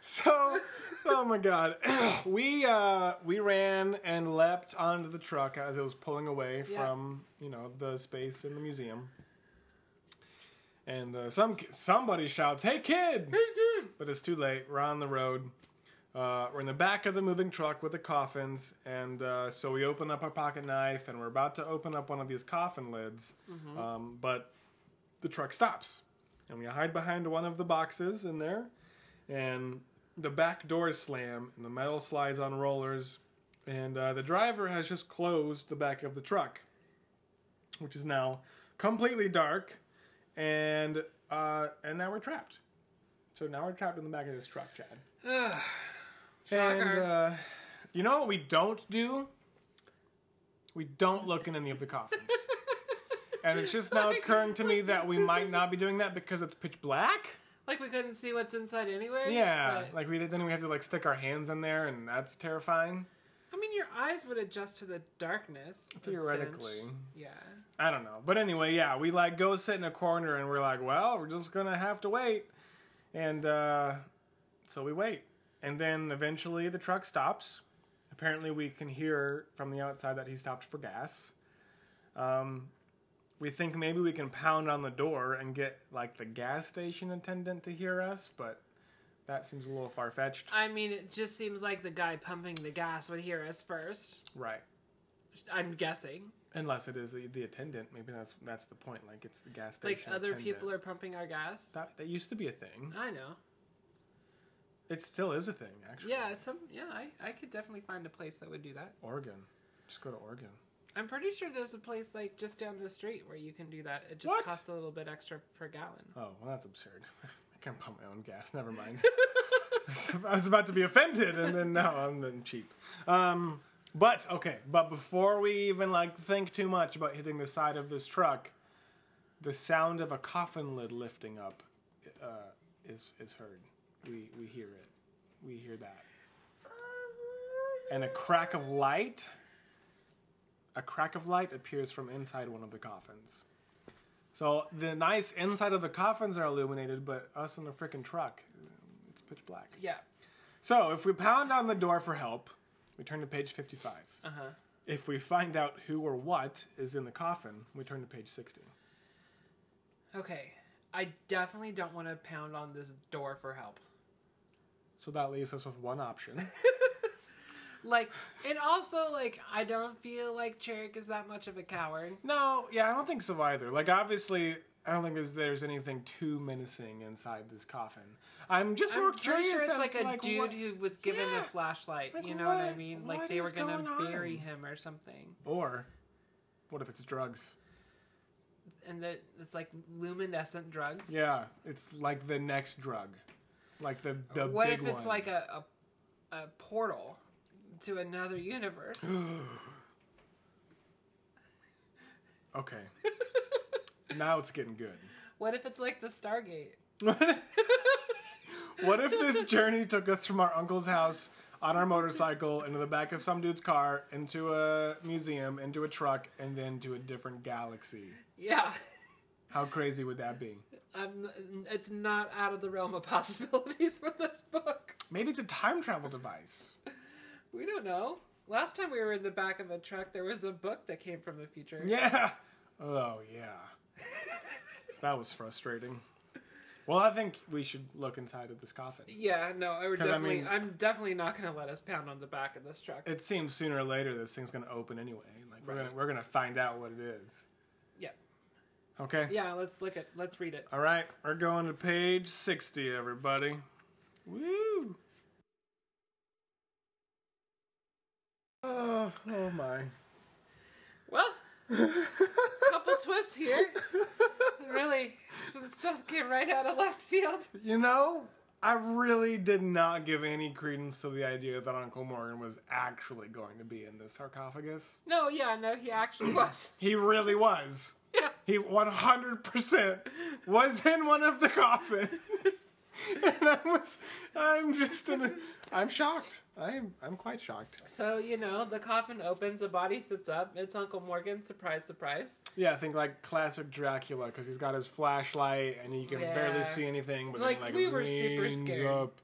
Speaker 3: So, oh my god, we uh, we ran and leapt onto the truck as it was pulling away
Speaker 2: Yeah.
Speaker 3: from you know the space in the museum. And uh, some somebody shouts, "Hey kid!" Hey kid! But it's too late. We're on the road. Uh, we're in the back of the moving truck with the coffins, and uh, so we open up our pocket knife, and we're about to open up one of these coffin lids, um, but the truck stops, and we hide behind one of the boxes in there, and the back doors slam, and the metal slides on rollers, and uh, the driver has just closed the back of the truck, which is now completely dark, and uh, and now we're trapped. So now we're trapped in the back of this truck, Chad.
Speaker 2: Ugh.
Speaker 3: And uh, you know what we don't do? We don't look in any of the coffins. and it's just now occurring to me that we might not be doing that because it's pitch black.
Speaker 2: Like we couldn't see what's inside anyway.
Speaker 3: Yeah,
Speaker 2: but-
Speaker 3: like we did then we have to like stick our hands in there, and that's terrifying.
Speaker 2: I mean, your eyes would adjust to the darkness.
Speaker 3: Theoretically,
Speaker 2: Yeah.
Speaker 3: I don't know, but anyway, yeah, we like go sit in a corner, and we're like, well, we're just gonna have to wait, and uh, so we wait, and then eventually the truck stops. Apparently, we can hear from the outside that he stopped for gas. Um, we think maybe we can pound on the door and get like the gas station attendant to hear us, but that seems a little far fetched.
Speaker 2: I mean, it just seems like the guy pumping the gas would hear us first.
Speaker 3: Right.
Speaker 2: I'm guessing.
Speaker 3: Unless it is the, the attendant, maybe that's that's the point. Like it's the gas station.
Speaker 2: Like other
Speaker 3: attendant.
Speaker 2: people are pumping our gas.
Speaker 3: That, that used to be a thing.
Speaker 2: I know.
Speaker 3: It still is a thing, actually.
Speaker 2: Yeah, some yeah, I, I could definitely find a place that would do that.
Speaker 3: Oregon. Just go to Oregon.
Speaker 2: I'm pretty sure there's a place like just down the street where you can do that. It just
Speaker 3: What?
Speaker 2: costs a little bit extra per gallon.
Speaker 3: Oh, well, that's absurd. I can't pump my own gas. Never mind. I was about to be offended, and then no, I'm then cheap. Um, but okay, but before we even like think too much about hitting the side of this truck, the sound of a coffin lid lifting up uh, is is heard. We we hear it. We hear that, and a crack of light. A crack of light appears from inside one of the coffins. So the nice inside of the coffins are illuminated, but us in the freaking truck, it's pitch black.
Speaker 2: Yeah.
Speaker 3: So if we pound on the door for help, we turn to page 55.
Speaker 2: Uh huh.
Speaker 3: If we find out who or what is in the coffin, we turn to page 60.
Speaker 2: Okay. I definitely don't want to pound on this door for help.
Speaker 3: So that leaves us with one option.
Speaker 2: Like, and also like I don't feel like Cherrick is that much of a coward.
Speaker 3: no, yeah, I don't think so either. Like obviously, I don't think there's, there's anything too menacing inside this coffin. I'm just more
Speaker 2: I'm
Speaker 3: curious
Speaker 2: sure it's
Speaker 3: as
Speaker 2: like
Speaker 3: to
Speaker 2: a
Speaker 3: like
Speaker 2: dude
Speaker 3: what,
Speaker 2: who was given
Speaker 3: Yeah.
Speaker 2: a flashlight.
Speaker 3: Like,
Speaker 2: you know what, I mean?
Speaker 3: what
Speaker 2: Like they were gonna
Speaker 3: going
Speaker 2: bury him or something,
Speaker 3: or what if it's drugs?
Speaker 2: and that it's like luminescent drugs.
Speaker 3: Yeah, it's like the next drug, like the the
Speaker 2: what
Speaker 3: big
Speaker 2: if it's
Speaker 3: one.
Speaker 2: like a, a a portal to another universe?
Speaker 3: okay. now it's getting good.
Speaker 2: what if it's like the Stargate?
Speaker 3: What if this journey took us from our uncle's house on our motorcycle into the back of some dude's car, into a museum, into a truck, and then to a different galaxy?
Speaker 2: Yeah.
Speaker 3: How crazy would that be?
Speaker 2: I'm, it's not out of the realm of possibilities for this book.
Speaker 3: Maybe it's a time travel device.
Speaker 2: We don't know. Last time we were in the back of a truck, there was a book that came from the future.
Speaker 3: Yeah. Oh yeah. that was frustrating. Well, I think we should look inside of this coffin.
Speaker 2: Yeah, no, I would
Speaker 3: 'Cause, I
Speaker 2: definitely.
Speaker 3: mean-
Speaker 2: I'm definitely not going to let us pound on the back of this truck.
Speaker 3: It seems sooner or later this thing's gonna open anyway. Like we're
Speaker 2: Right.
Speaker 3: gonna we're gonna find out what it is.
Speaker 2: yeah,
Speaker 3: Okay.
Speaker 2: yeah. Let's look at. Let's read it.
Speaker 3: All right, we're going to page 60, everybody. Woo! Oh, oh my.
Speaker 2: Well, a couple twists here. Really, some stuff came right out of left field.
Speaker 3: You know, I really did not give any credence to the idea that Uncle Morgan was actually going to be in this sarcophagus.
Speaker 2: No, yeah, no, he actually was.
Speaker 3: He really was.
Speaker 2: Yeah.
Speaker 3: He 100% was in one of the coffins. and I was, I'm just in a, I'm shocked. I'm, I'm quite shocked.
Speaker 2: So you know, the coffin opens, a body sits up. It's Uncle Morgan. Surprise, surprise.
Speaker 3: Yeah, I think like classic Dracula because he's got his flashlight and he can barely see anything. But
Speaker 2: Like,
Speaker 3: then, like
Speaker 2: we were super scared.
Speaker 3: up,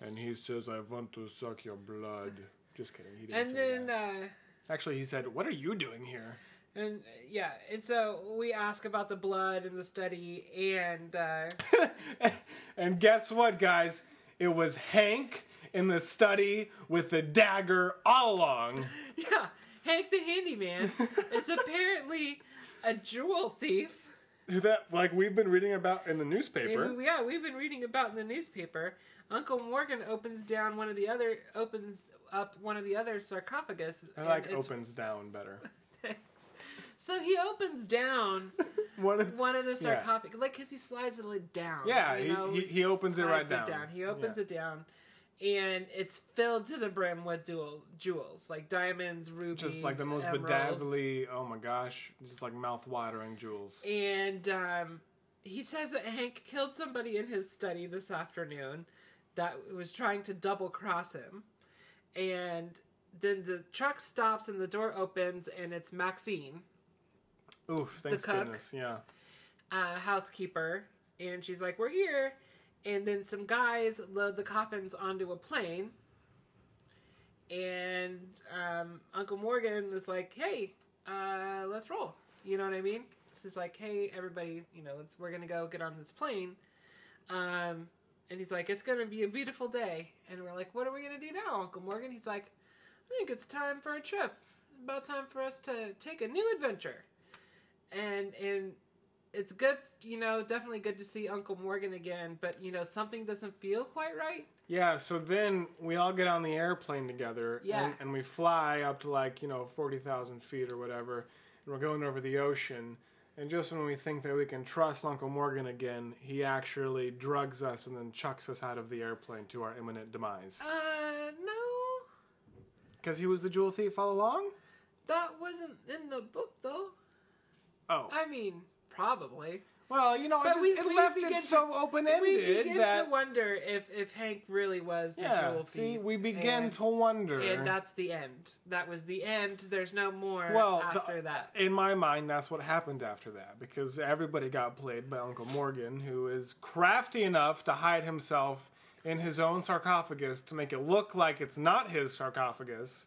Speaker 3: and he says, "I want to suck your blood." Just kidding. He didn't
Speaker 2: And
Speaker 3: say
Speaker 2: then,
Speaker 3: that.
Speaker 2: uh,
Speaker 3: Actually, he said, "What are you doing here?"
Speaker 2: And yeah, and so we ask about the blood in the study, and uh,
Speaker 3: and guess what, guys? It was Hank in the study with the dagger all along.
Speaker 2: yeah, Hank the handyman is apparently a jewel thief.
Speaker 3: That like we've been reading about in the newspaper.
Speaker 2: And, yeah, we've been reading about in the newspaper. Uncle Morgan opens down one of the other opens up one of the other sarcophagus.
Speaker 3: I like opens down better.
Speaker 2: Thanks. So he opens down
Speaker 3: One of-
Speaker 2: one of the sarcophagus, like because he slides the lid down.
Speaker 3: Yeah,
Speaker 2: you
Speaker 3: he-
Speaker 2: know,
Speaker 3: he- he opens it right
Speaker 2: slides
Speaker 3: down.
Speaker 2: He opens
Speaker 3: Yeah.
Speaker 2: it down, and it's filled to the brim with jewel jewels like diamonds, rubies,
Speaker 3: just like the most
Speaker 2: emeralds.
Speaker 3: bedazzly. Oh my gosh, just like mouth watering jewels.
Speaker 2: And um, he says that Hank killed somebody in his study this afternoon that was trying to double cross him. And then the truck stops and the door opens, and it's Maxine,
Speaker 3: Oof, thanks
Speaker 2: cook.
Speaker 3: goodness. Yeah.
Speaker 2: uh, housekeeper. And she's like, We're here. And then some guys load the coffins onto a plane. And um, Uncle Morgan was like, Hey, uh, let's roll. You know what I mean? So he's like, Hey, everybody, you know, let's we're gonna go get on this plane. Um, and he's like, It's gonna be a beautiful day. And we're like, What are we gonna do now, Uncle Morgan? He's like, I think it's time for a trip. about time for us to take a new adventure. And and it's good, you know, definitely good to see Uncle Morgan again, but you know, something doesn't feel quite right.
Speaker 3: Yeah, so then we all get on the airplane together
Speaker 2: Yeah.
Speaker 3: and, and we fly up to like, you know, 40,000 feet or whatever, and we're going over the ocean. And just when we think that we can trust Uncle Morgan again, he actually drugs us and then chucks us out of the airplane to our imminent demise.
Speaker 2: Uh, no,
Speaker 3: Because he was the jewel thief all along?
Speaker 2: that wasn't in the book though.
Speaker 3: Oh.
Speaker 2: I mean, probably.
Speaker 3: Well, you know, it, just,
Speaker 2: we-
Speaker 3: it
Speaker 2: we
Speaker 3: left it so open ended.
Speaker 2: We begin
Speaker 3: that.
Speaker 2: to wonder if if Hank really was the
Speaker 3: yeah,
Speaker 2: jewel
Speaker 3: see,
Speaker 2: thief.
Speaker 3: we begin
Speaker 2: and-
Speaker 3: to wonder.
Speaker 2: And that's the end. That was the end. There's no more
Speaker 3: Well,
Speaker 2: after
Speaker 3: the-
Speaker 2: that.
Speaker 3: in my mind, that's what happened after that because everybody got played by Uncle Morgan, who is crafty enough to hide himself in his own sarcophagus to make it look like it's not his sarcophagus,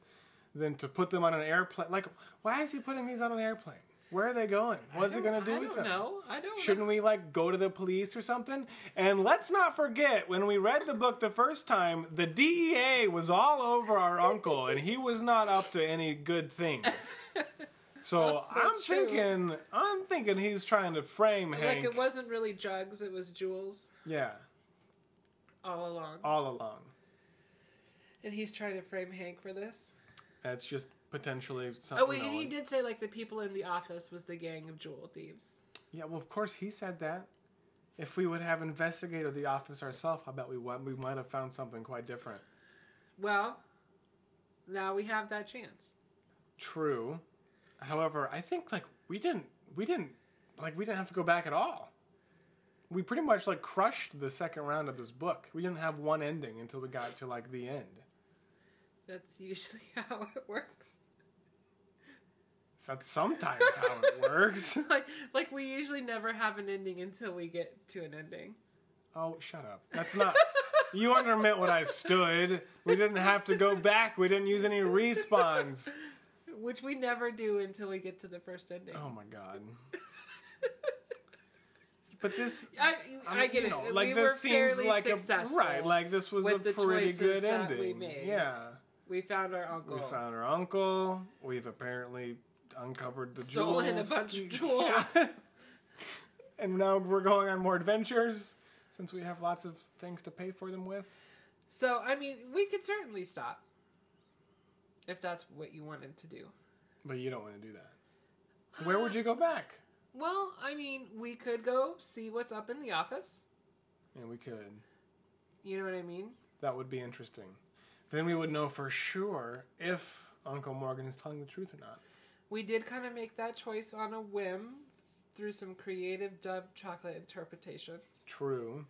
Speaker 3: than to put them on an airplane. Like, why is he putting these on an airplane? Where are they going? What's
Speaker 2: it
Speaker 3: gonna do
Speaker 2: I
Speaker 3: with
Speaker 2: don't
Speaker 3: them?
Speaker 2: know. I don't
Speaker 3: Shouldn't we like go to the police or something? And let's not forget when we read the book the first time, the DEA was all over our uncle, and he was not up to any good things. So I'm
Speaker 2: true.
Speaker 3: thinking, I'm thinking he's trying to frame
Speaker 2: Like
Speaker 3: Hank.
Speaker 2: Like it wasn't really jugs, it was jewels
Speaker 3: yeah,
Speaker 2: all along.
Speaker 3: all along.
Speaker 2: And he's trying to frame Hank for this.
Speaker 3: That's just potentially something.
Speaker 2: Oh wait, and he did say like the people in the office was the gang of jewel thieves.
Speaker 3: Yeah, well, of course he said that. If we would have investigated the office ourselves, I bet we would, we might have found something quite different.
Speaker 2: Well, now we have that chance.
Speaker 3: True. However, I think like we didn't we didn't like we didn't have to go back at all. We pretty much like crushed the second round of this book. We didn't have one ending until we got to like the end.
Speaker 2: That's usually how it works.
Speaker 3: That's sometimes how it works.
Speaker 2: Like like we usually never have an ending until we get to an ending.
Speaker 3: Oh, shut up. That's not You undermeant what I stood. We didn't have to go back. We didn't use any respawns.
Speaker 2: Which we never do until we get to the first ending.
Speaker 3: Oh my god. But this
Speaker 2: I,
Speaker 3: I,
Speaker 2: I, get
Speaker 3: you
Speaker 2: it.
Speaker 3: like
Speaker 2: we
Speaker 3: this seems like a right. Like this was a pretty good
Speaker 2: we
Speaker 3: ending.
Speaker 2: made.
Speaker 3: Yeah,
Speaker 2: we found our uncle.
Speaker 3: we found our uncle. We've apparently uncovered the
Speaker 2: Stolen a bunch of
Speaker 3: Yeah.
Speaker 2: jewels.
Speaker 3: and now we're going on more adventures since we have lots of things to pay for them with.
Speaker 2: So I mean, we could certainly stop if that's what you wanted to do.
Speaker 3: But you don't want to do that. Where would you go back?
Speaker 2: Well, I mean, we could go see what's up in the office.
Speaker 3: Yeah, we could.
Speaker 2: You know what I mean?
Speaker 3: That would be interesting. Then we would know for sure if Uncle Morgan is telling the truth or not.
Speaker 2: We did kind of make that choice on a whim through some creative Dove chocolate interpretations.
Speaker 3: True.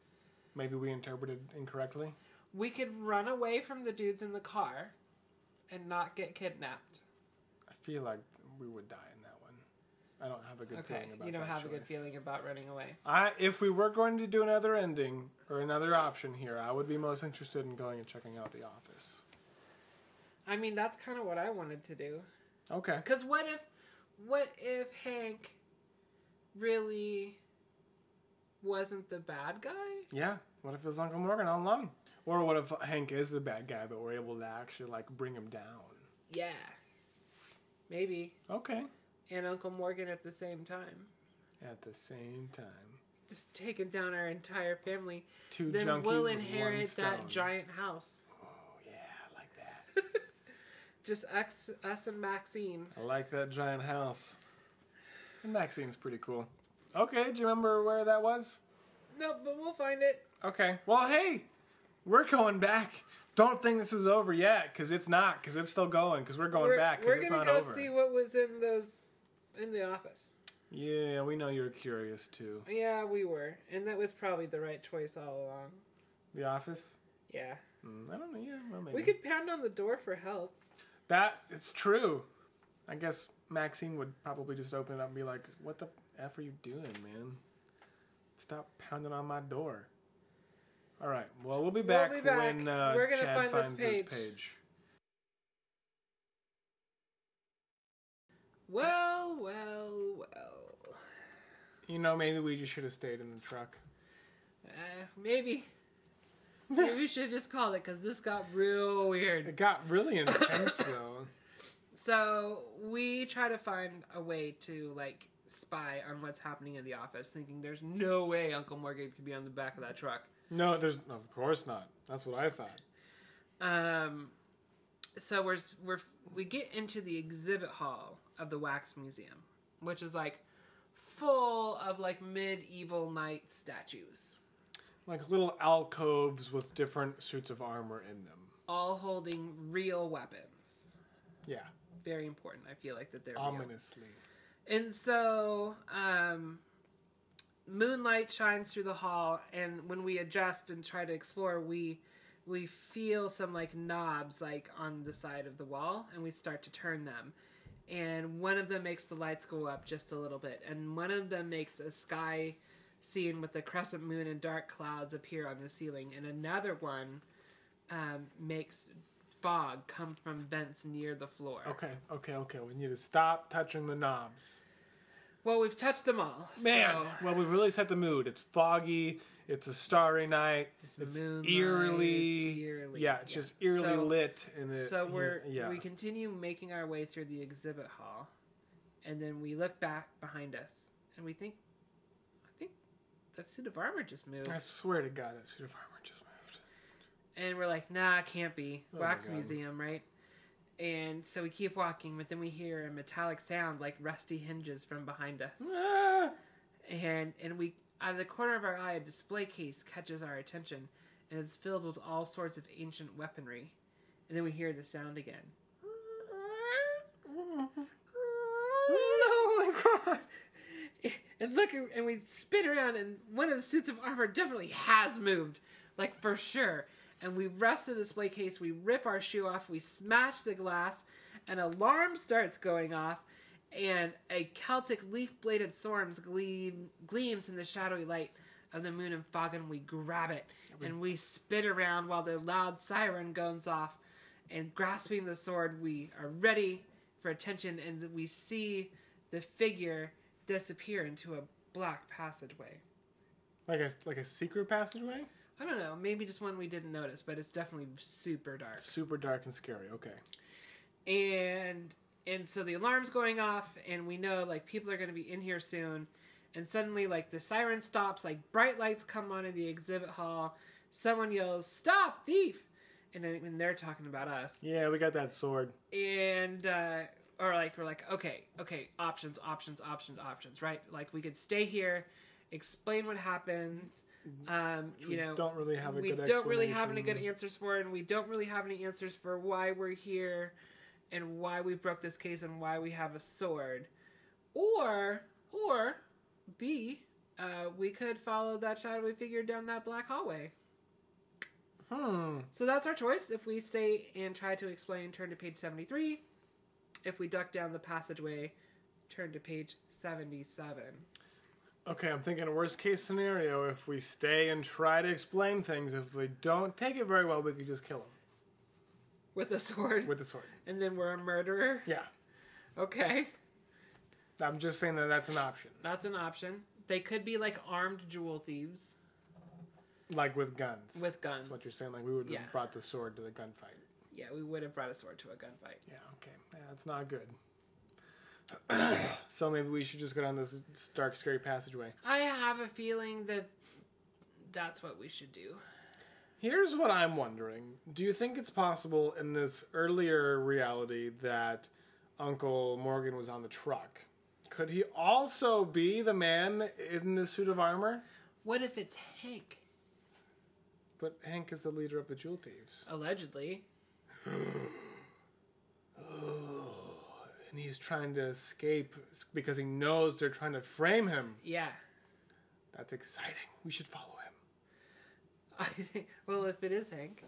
Speaker 3: Maybe we interpreted incorrectly.
Speaker 2: We could run away from the dudes in the car and not get kidnapped.
Speaker 3: I feel like we would die in that one. I don't have a good
Speaker 2: Okay,
Speaker 3: feeling about
Speaker 2: you don't
Speaker 3: that
Speaker 2: have a good feeling about running away.
Speaker 3: I, if we were going to do another ending or another option here, I would be most interested in going and checking out the office.
Speaker 2: I mean, that's kind of what I wanted to do.
Speaker 3: Okay.
Speaker 2: Because what if, what if Hank really wasn't the bad guy?
Speaker 3: Yeah. What if it was Uncle Morgan all along? Or what if Hank is the bad guy, but we're able to actually like bring him down?
Speaker 2: Yeah, maybe.
Speaker 3: Okay.
Speaker 2: And Uncle Morgan at the same time,
Speaker 3: At the same time,
Speaker 2: just taking down our entire family.
Speaker 3: two
Speaker 2: Then
Speaker 3: junkies
Speaker 2: we'll inherit that giant house.
Speaker 3: Oh yeah, I like that.
Speaker 2: Just us, us and Maxine.
Speaker 3: I like that giant house. And Maxine's pretty cool. Okay, do you remember where that was?
Speaker 2: No, but we'll find it.
Speaker 3: Okay. Well, hey, we're going back. Don't think this is over yet, because it's not, because it's still going, because we're going
Speaker 2: we're,
Speaker 3: back,
Speaker 2: We're
Speaker 3: it's
Speaker 2: gonna
Speaker 3: not
Speaker 2: go
Speaker 3: over.
Speaker 2: see what was in those, in the office.
Speaker 3: Yeah, we know you're curious too.
Speaker 2: Yeah, we were, and that was probably the right choice all along.
Speaker 3: The Office?
Speaker 2: Yeah,
Speaker 3: Mm, I don't know. Yeah, well, maybe.
Speaker 2: we could pound on the door for help.
Speaker 3: That it's true. I guess Maxine would probably just open it up and be like, "What the f are you doing, man? Stop pounding on my door." All right. Well, we'll be back,
Speaker 2: be back.
Speaker 3: when uh,
Speaker 2: We're gonna
Speaker 3: Chad
Speaker 2: find this
Speaker 3: finds this
Speaker 2: page.
Speaker 3: page.
Speaker 2: Well, well, well.
Speaker 3: You know, maybe we just should have stayed in the truck.
Speaker 2: Uh, maybe. Maybe we should just call it because this got real weird.
Speaker 3: It got really intense though.
Speaker 2: so we try to find a way to like spy on what's happening in the office, thinking there's no way Uncle Morgan could be on the back of that truck.
Speaker 3: No, there's of course not. That's what I thought.
Speaker 2: Um, so we're we're we get into the exhibit hall of the wax museum, which is like full of like medieval knight statues,
Speaker 3: Like little alcoves with different suits of armor in them.
Speaker 2: all holding real weapons.
Speaker 3: Yeah,
Speaker 2: Very important. I feel like that they're real.
Speaker 3: ominously.
Speaker 2: And so, um, moonlight shines through the hall, and when we adjust and try to explore, we we feel some like knobs like on the side of the wall, and we start to turn them. And one of them makes the lights go up just a little bit, and one of them makes a sky scene with the crescent moon and dark clouds appear on the ceiling, and another one um, makes fog come from vents near the floor.
Speaker 3: Okay, okay, okay. We need to stop touching the knobs.
Speaker 2: Well, we've touched them all.
Speaker 3: Man,
Speaker 2: so-
Speaker 3: well, we've really set the mood. It's foggy. It's a starry night. It's,
Speaker 2: moonlight,
Speaker 3: eerily,
Speaker 2: it's eerily,
Speaker 3: Yeah, it's
Speaker 2: yeah.
Speaker 3: just eerily
Speaker 2: So-
Speaker 3: lit. And it,
Speaker 2: So we're
Speaker 3: yeah.
Speaker 2: we continue making our way through the exhibit hall, and then we look back behind us, and we think that suit of armor just moved,
Speaker 3: I swear to God, that suit of armor just moved.
Speaker 2: and we're like, nah, it can't be
Speaker 3: Oh
Speaker 2: wax museum, right? And so we keep walking, but then we hear a metallic sound like rusty hinges from behind us,
Speaker 3: Ah!
Speaker 2: and and we out of the corner of our eye, a display case catches our attention, and it's filled with all sorts of ancient weaponry, and then we hear the sound again.
Speaker 3: Oh my God!
Speaker 2: And look and we spin around and one of the suits of armor definitely has moved. Like for sure. And we rush the display case. We rip our shoe off. We smash the glass. An alarm starts going off and a celtic leaf-bladed swords gleam, gleams in the shadowy light of the moon and fog and we grab it. And we spin around while the loud siren goes off. And grasping the sword we are ready for attention and we see the figure disappear into a black passageway.
Speaker 3: Like a like a secret passageway.
Speaker 2: I don't know, maybe just one we didn't notice, but it's definitely super dark.
Speaker 3: Super dark and scary. Okay.
Speaker 2: And and so the alarm's going off and we know like people are going to be in here soon. And suddenly like the siren stops, like bright lights come on in the exhibit hall. Someone yells, "Stop, thief!" And then and they're talking about us.
Speaker 3: Yeah, we got that sword.
Speaker 2: and uh or like we're like okay okay options options options options right like we could stay here explain what happened um you
Speaker 3: We
Speaker 2: know
Speaker 3: don't really have a
Speaker 2: we
Speaker 3: good.
Speaker 2: don't really have any good answers for it and we don't really have any answers for why we're here and why we broke this case and why we have a sword or or b uh, we could follow that shadowy figure down that black hallway
Speaker 3: Hmm.
Speaker 2: so that's our choice. If we stay and try to explain, turn to page 73. If we duck down the passageway, turn to page 77.
Speaker 3: Okay, I'm thinking worst case scenario. If we stay and try to explain things, if they don't take it very well, we could just kill them
Speaker 2: With a sword.
Speaker 3: with a sword.
Speaker 2: and then we're a murderer.
Speaker 3: Yeah,
Speaker 2: Okay.
Speaker 3: I'm just saying that that's an option.
Speaker 2: That's an option. They could be like armed jewel thieves
Speaker 3: Like with guns.
Speaker 2: with guns.
Speaker 3: That's what you're saying. Like we would have
Speaker 2: Yeah.
Speaker 3: brought the sword to the gunfight.
Speaker 2: Yeah, we would have brought a sword to a gunfight.
Speaker 3: Yeah. Okay. Yeah, that's not good. so maybe we should just go down this dark, scary passageway.
Speaker 2: I have a feeling that that's what we should do.
Speaker 3: Here's what I'm wondering. Do you think it's possible in this earlier reality that Uncle Morgan was on the truck? Could he also be the man in the suit of armor?
Speaker 2: What if it's Hank?
Speaker 3: But Hank is the leader of the jewel thieves.
Speaker 2: Allegedly.
Speaker 3: Oh, and he's trying to escape because he knows they're trying to frame him.
Speaker 2: Yeah.
Speaker 3: That's exciting. We should follow him.
Speaker 2: I think, well, if it is Hank.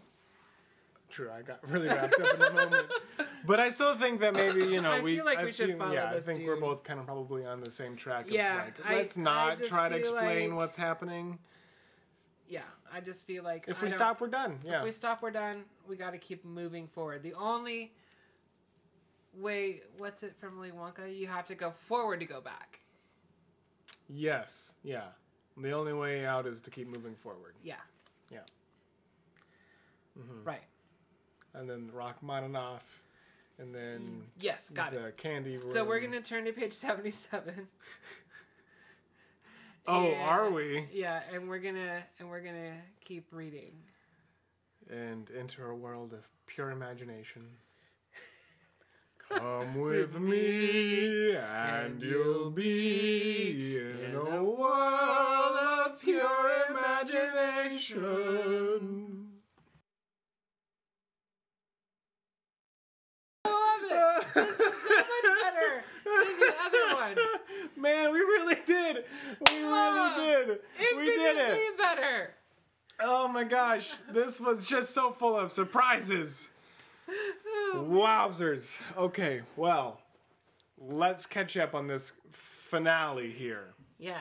Speaker 3: True, I got really wrapped up in the moment. But I still think that maybe, you know,
Speaker 2: I
Speaker 3: we
Speaker 2: feel like we should follow
Speaker 3: Yeah, I think we're both kind of probably on the same track of
Speaker 2: Yeah,
Speaker 3: like let's
Speaker 2: I
Speaker 3: not
Speaker 2: just
Speaker 3: try to explain
Speaker 2: like-
Speaker 3: what's happening.
Speaker 2: Yeah, I just feel like
Speaker 3: If
Speaker 2: I
Speaker 3: we stop, we're done. Yeah.
Speaker 2: If we stop, we're done. We got to keep moving forward. The only way, what's it from Willy Wonka? You have to go forward to go back.
Speaker 3: Yes. Yeah. The only way out is to keep moving forward.
Speaker 2: Yeah.
Speaker 3: Yeah. Mm-hmm.
Speaker 2: Right.
Speaker 3: And then Rachmaninoff and then
Speaker 2: Yes, got it.
Speaker 3: the candy.
Speaker 2: So we're gonna turn to page seventy-seven.
Speaker 3: Oh,
Speaker 2: And-
Speaker 3: are we?
Speaker 2: Yeah, and we're gonna and we're gonna keep reading.
Speaker 3: And enter a world of pure imagination. Come with me, and you'll be in a world of pure imagination.
Speaker 2: Love it. This is so much better than the other one.
Speaker 3: Man, we really did. We really did. We did it.
Speaker 2: better.
Speaker 3: Oh my gosh, this was just so full of surprises. Wowzers. Okay, well, let's catch up on this finale here.
Speaker 2: Yeah.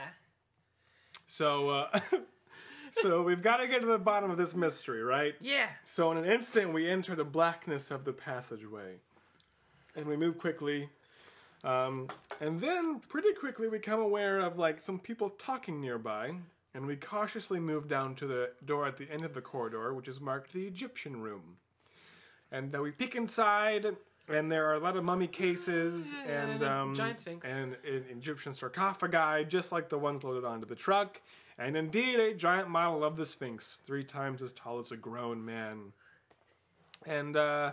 Speaker 3: So, uh, so we've got to get to the bottom of this mystery, right?
Speaker 2: Yeah.
Speaker 3: So, in an instant, we enter the blackness of the passageway, and we move quickly. Um, and then, pretty quickly, we become aware of like some people talking nearby, and we cautiously move down to the door at the end of the corridor, which is marked the Egyptian room. And uh, we peek inside, and there are a lot of mummy cases
Speaker 2: Yeah,
Speaker 3: and um,
Speaker 2: giant sphinx.
Speaker 3: and an Egyptian sarcophagi, just like the ones loaded onto the truck, and indeed a giant model of the Sphinx, three times as tall as a grown man. And uh,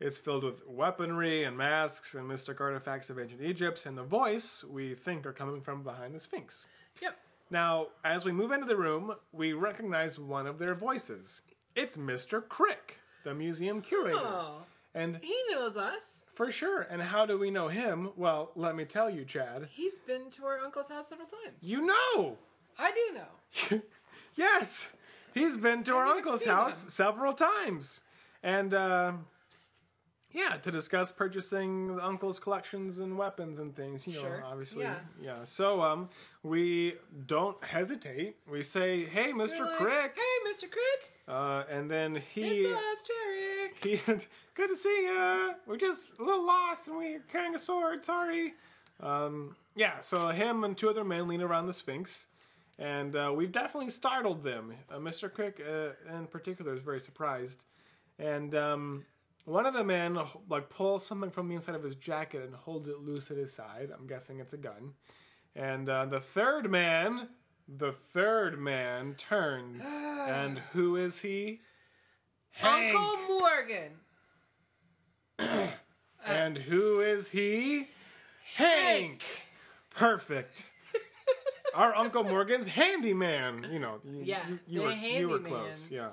Speaker 3: it's filled with weaponry and masks and mystic artifacts of ancient Egypt, and the voice we think are coming from behind the Sphinx.
Speaker 2: Yep.
Speaker 3: Now, as we move into the room, we recognize one of their voices. It's Mr. Crick, the museum curator.
Speaker 2: Oh,
Speaker 3: And
Speaker 2: he knows us.
Speaker 3: for sure. And how do we know him? Well, let me tell you, Chad.
Speaker 2: He's been to our uncle's house several times.
Speaker 3: You know!
Speaker 2: I do know.
Speaker 3: yes! He's been to our uncle's house
Speaker 2: him.
Speaker 3: several times. And, uh, yeah, to discuss purchasing the uncle's collections and weapons and things, you know,
Speaker 2: Sure.
Speaker 3: obviously.
Speaker 2: Yeah.
Speaker 3: So, um, we don't hesitate. We say, hey, Mr.
Speaker 2: like,
Speaker 3: Crick.
Speaker 2: Hey, Mr. Crick.
Speaker 3: Uh, and then he.
Speaker 2: It's us, Cherrick.
Speaker 3: He, good to see ya. We're just a little lost and we're carrying a sword. Sorry. Um, yeah, so him and two other men lean around the Sphinx, and uh, we've definitely startled them. Uh, Mr. Crick, uh, in particular, is very surprised, and um, one of the men like pulls something from the inside of his jacket and holds it loose at his side. I'm guessing it's a gun. And uh, the third man, the third man turns, and who is he? Hank.
Speaker 2: Uncle Morgan.
Speaker 3: And who is he? Hank. Perfect. Our Uncle Morgan's handyman. You know, you,
Speaker 2: Yeah,
Speaker 3: you, you
Speaker 2: the
Speaker 3: were you were close. Yeah.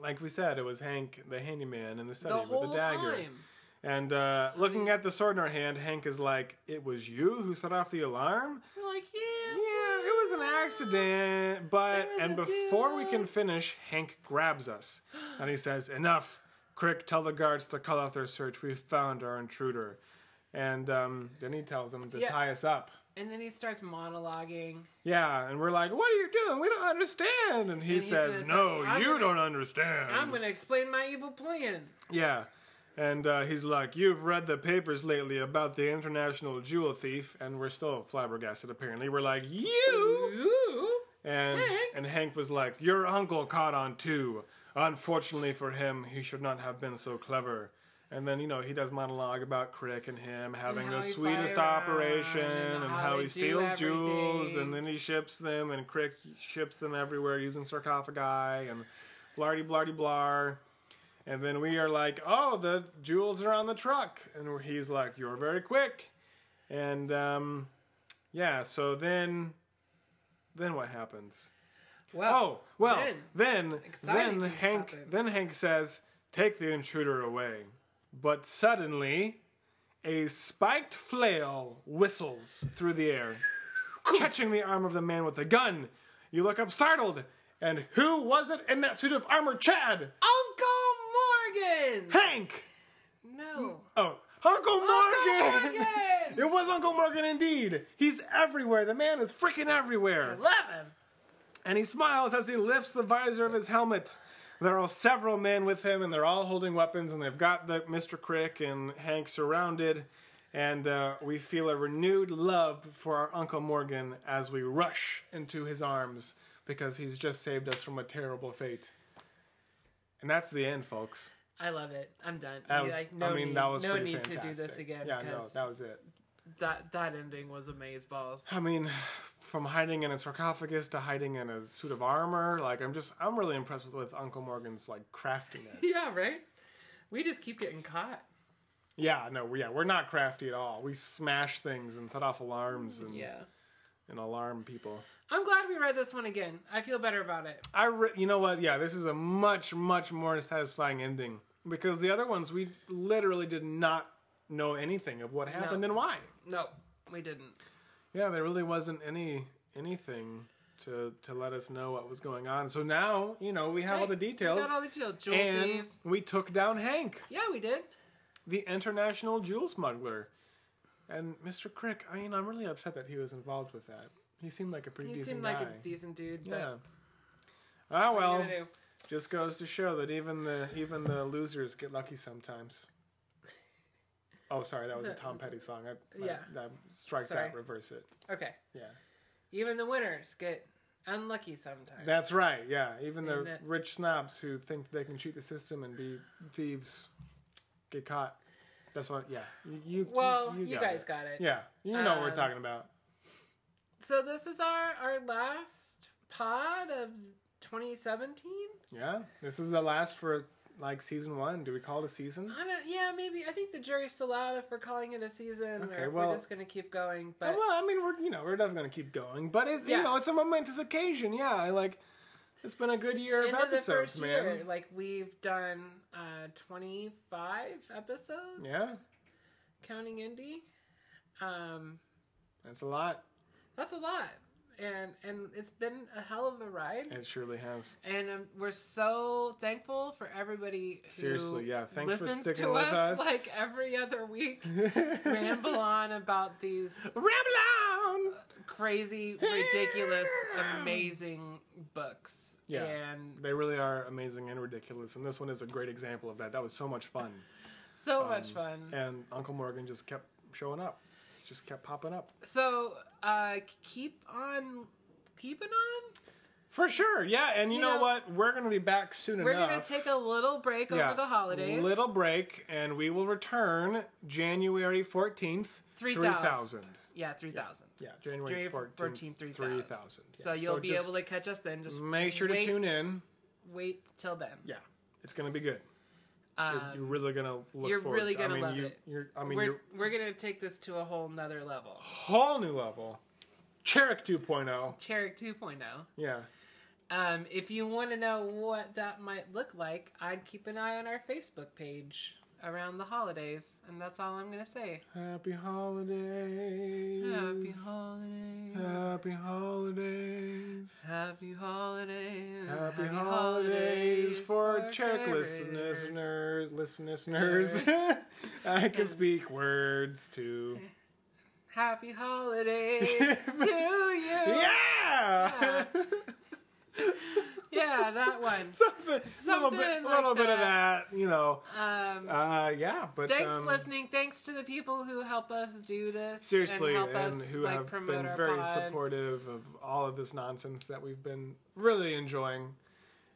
Speaker 3: Like we said, it was Hank, the handyman, in the
Speaker 2: The
Speaker 3: study with
Speaker 2: whole
Speaker 3: the dagger.
Speaker 2: time.
Speaker 3: And uh, looking at the sword in our hand, Hank is like, "It was you who set off the alarm."
Speaker 2: We're like, yeah.
Speaker 3: Yeah, it was an accident. But and
Speaker 2: a
Speaker 3: before we can finish, Hank grabs us and he says, "Enough, Crick. Tell the guards to call off their search. We've found our intruder." And um, then he tells them to
Speaker 2: Yeah.
Speaker 3: tie us up.
Speaker 2: And then he starts monologuing.
Speaker 3: Yeah, and we're like, "What are you doing? We don't understand." And he
Speaker 2: he's
Speaker 3: says,
Speaker 2: gonna
Speaker 3: "No,
Speaker 2: "I'm
Speaker 3: you
Speaker 2: gonna-
Speaker 3: don't understand."
Speaker 2: I'm going to explain my evil plan.
Speaker 3: Yeah. And uh, he's like, You've read the papers lately about the international jewel thief, and we're still flabbergasted, apparently. We're like, You?
Speaker 2: Ooh.
Speaker 3: And
Speaker 2: Hank?
Speaker 3: and Hank was like, "Your uncle caught on too. Unfortunately for him, he should not have been so clever." And then you know he does monologue about Crick and him having
Speaker 2: how
Speaker 3: the sweetest operation
Speaker 2: and
Speaker 3: and,
Speaker 2: how
Speaker 3: how he steals jewels and then he ships them and Crick ships them everywhere using sarcophagi and blardy blardy blar. And then we are like, "Oh, the jewels are on the truck," and he's like, "You're very quick." And um, yeah, so then then what happens?
Speaker 2: Well,
Speaker 3: Oh well,
Speaker 2: then,
Speaker 3: then then Hank
Speaker 2: happen.
Speaker 3: then Hank says, "Take the intruder away." But suddenly, a spiked flail whistles through the air, catching the arm of the man with the gun. You look up, startled, and who was it in that suit of armor? Chad,
Speaker 2: Uncle Morgan.
Speaker 3: Hank.
Speaker 2: No.
Speaker 3: Oh, Uncle Morgan.
Speaker 2: Morgan!
Speaker 3: it was Uncle Morgan indeed. He's everywhere. The man is freaking everywhere.
Speaker 2: I Love him.
Speaker 3: and he smiles as he lifts the visor of his helmet. There are several men with him, and they're all holding weapons, and they've got the Mr. Crick and Hank surrounded. And uh, we feel a renewed love for our Uncle Morgan as we rush into his arms because he's just saved us from a terrible fate. And that's the end, folks.
Speaker 2: I love it. I'm done.
Speaker 3: That
Speaker 2: You,
Speaker 3: was,
Speaker 2: like, no
Speaker 3: I mean,
Speaker 2: need,
Speaker 3: that was
Speaker 2: no
Speaker 3: pretty
Speaker 2: need
Speaker 3: fantastic.
Speaker 2: to do this again.
Speaker 3: Yeah, no, that was it.
Speaker 2: That that ending was amazing. amazeballs.
Speaker 3: I mean, from hiding in a sarcophagus to hiding in a suit of armor, like I'm just, I'm really impressed with, with Uncle Morgan's like craftiness.
Speaker 2: yeah, right. We just keep getting caught.
Speaker 3: Yeah, no, we yeah, we're not crafty at all. We smash things and set off alarms and,
Speaker 2: Yeah.
Speaker 3: and alarm people.
Speaker 2: I'm glad we read this one again. I feel better about it.
Speaker 3: I, re- you know what? Yeah, this is a much, much more satisfying ending because the other ones we literally did not know anything of what happened and why.
Speaker 2: No, we didn't.
Speaker 3: Yeah, there really wasn't any anything to to let us know what was going on. So now, you know, we have all the details,
Speaker 2: We got all the details. Jewel
Speaker 3: and
Speaker 2: thieves.
Speaker 3: we took down Hank,
Speaker 2: Yeah, we did.
Speaker 3: the international jewel smuggler, and Mr. Crick. I mean, I'm really upset that he was involved with that. He seemed like a pretty
Speaker 2: He
Speaker 3: decent
Speaker 2: seemed
Speaker 3: guy.
Speaker 2: like a decent dude. But
Speaker 3: yeah. Ah
Speaker 2: what are you
Speaker 3: well, just goes to show that even the even the losers get lucky sometimes. Oh, sorry, that was a Tom Petty song. I, I-
Speaker 2: Yeah.
Speaker 3: I- strike
Speaker 2: Sorry.
Speaker 3: that, reverse it.
Speaker 2: Okay.
Speaker 3: Yeah.
Speaker 2: Even the winners get unlucky sometimes.
Speaker 3: That's right. Yeah, even the
Speaker 2: that-
Speaker 3: rich snobs who think they can cheat the system and be thieves get caught. That's what. Yeah, you. you
Speaker 2: well, you,
Speaker 3: got
Speaker 2: guys
Speaker 3: it.
Speaker 2: got it.
Speaker 3: Yeah, you know what we're
Speaker 2: Um,
Speaker 3: talking about.
Speaker 2: So this is our our last pod of 2017.
Speaker 3: Yeah, this is the last for like season one. Do we call it a season?
Speaker 2: I don't. Yeah, maybe. I think the jury's still out if we're calling it a season
Speaker 3: Okay,
Speaker 2: or if
Speaker 3: well-
Speaker 2: we're just gonna keep going. But
Speaker 3: well, I mean, we're you know we're definitely gonna keep going, but it
Speaker 2: Yeah.
Speaker 3: you know it's a momentous occasion. Yeah, I like. It's been a good year of
Speaker 2: end of
Speaker 3: episodes,
Speaker 2: first
Speaker 3: man.
Speaker 2: year, like we've done uh 25 episodes.
Speaker 3: Yeah,
Speaker 2: counting indie. Um,
Speaker 3: that's a lot.
Speaker 2: that's a lot, and and it's been a hell of a ride.
Speaker 3: It surely has.
Speaker 2: And um, we're so thankful for everybody who
Speaker 3: Seriously, yeah, thanks for
Speaker 2: listens
Speaker 3: sticking
Speaker 2: to
Speaker 3: with
Speaker 2: us,
Speaker 3: us.
Speaker 2: like every other week. ramble on about these
Speaker 3: Ramble on.
Speaker 2: crazy, ridiculous, amazing books.
Speaker 3: Yeah.
Speaker 2: And
Speaker 3: They really are amazing and ridiculous, and this one is a great example of that. That was so much fun,
Speaker 2: so much fun.
Speaker 3: and Uncle Morgan just kept showing up, just kept popping up.
Speaker 2: So uh, keep on keeping on.
Speaker 3: For sure, yeah. And you,
Speaker 2: You
Speaker 3: know,
Speaker 2: know,
Speaker 3: what? We're gonna be back soon
Speaker 2: We're
Speaker 3: enough.
Speaker 2: gonna take a little break
Speaker 3: yeah,
Speaker 2: over the holidays.
Speaker 3: Little break, and we will return January fourteenth,
Speaker 2: 3,000. Yeah, three thousand.
Speaker 3: Yeah, January
Speaker 2: January
Speaker 3: fourteenth,
Speaker 2: 14th, 3,000.
Speaker 3: thousand.
Speaker 2: So you'll be able to catch us then. Just
Speaker 3: make sure to tune in.
Speaker 2: Wait till then.
Speaker 3: Yeah, it's gonna be good. You're,
Speaker 2: Um,
Speaker 3: you're really gonna look
Speaker 2: you're
Speaker 3: forward
Speaker 2: really
Speaker 3: to- I
Speaker 2: gonna
Speaker 3: mean,
Speaker 2: love
Speaker 3: you,
Speaker 2: it.
Speaker 3: You're, I mean,
Speaker 2: we're we're gonna take this to a whole nother level.
Speaker 3: whole new level. Cherrick 2.0.
Speaker 2: Cherrick 2.0.
Speaker 3: Yeah.
Speaker 2: Um, if you want to know what that might look like, I'd keep an eye on our Facebook page around the holidays, and that's all I'm gonna say.
Speaker 3: Happy holidays.
Speaker 2: Happy holidays.
Speaker 3: Happy holidays.
Speaker 2: Happy holidays.
Speaker 3: Happy holidays for Cherrick listeners, listeners, listeners. I can speak words too.
Speaker 2: Happy holidays to you.
Speaker 3: Yeah.
Speaker 2: Yeah, that one.
Speaker 3: Something, little bit,
Speaker 2: like
Speaker 3: little bit of that, you know.
Speaker 2: Um,
Speaker 3: Uh, yeah, but
Speaker 2: thanks
Speaker 3: um,
Speaker 2: listening. Thanks to the people who help us do this.
Speaker 3: seriously,
Speaker 2: and,
Speaker 3: and,
Speaker 2: us,
Speaker 3: who
Speaker 2: like,
Speaker 3: have been very
Speaker 2: pod.
Speaker 3: supportive of all of this nonsense that we've been really enjoying.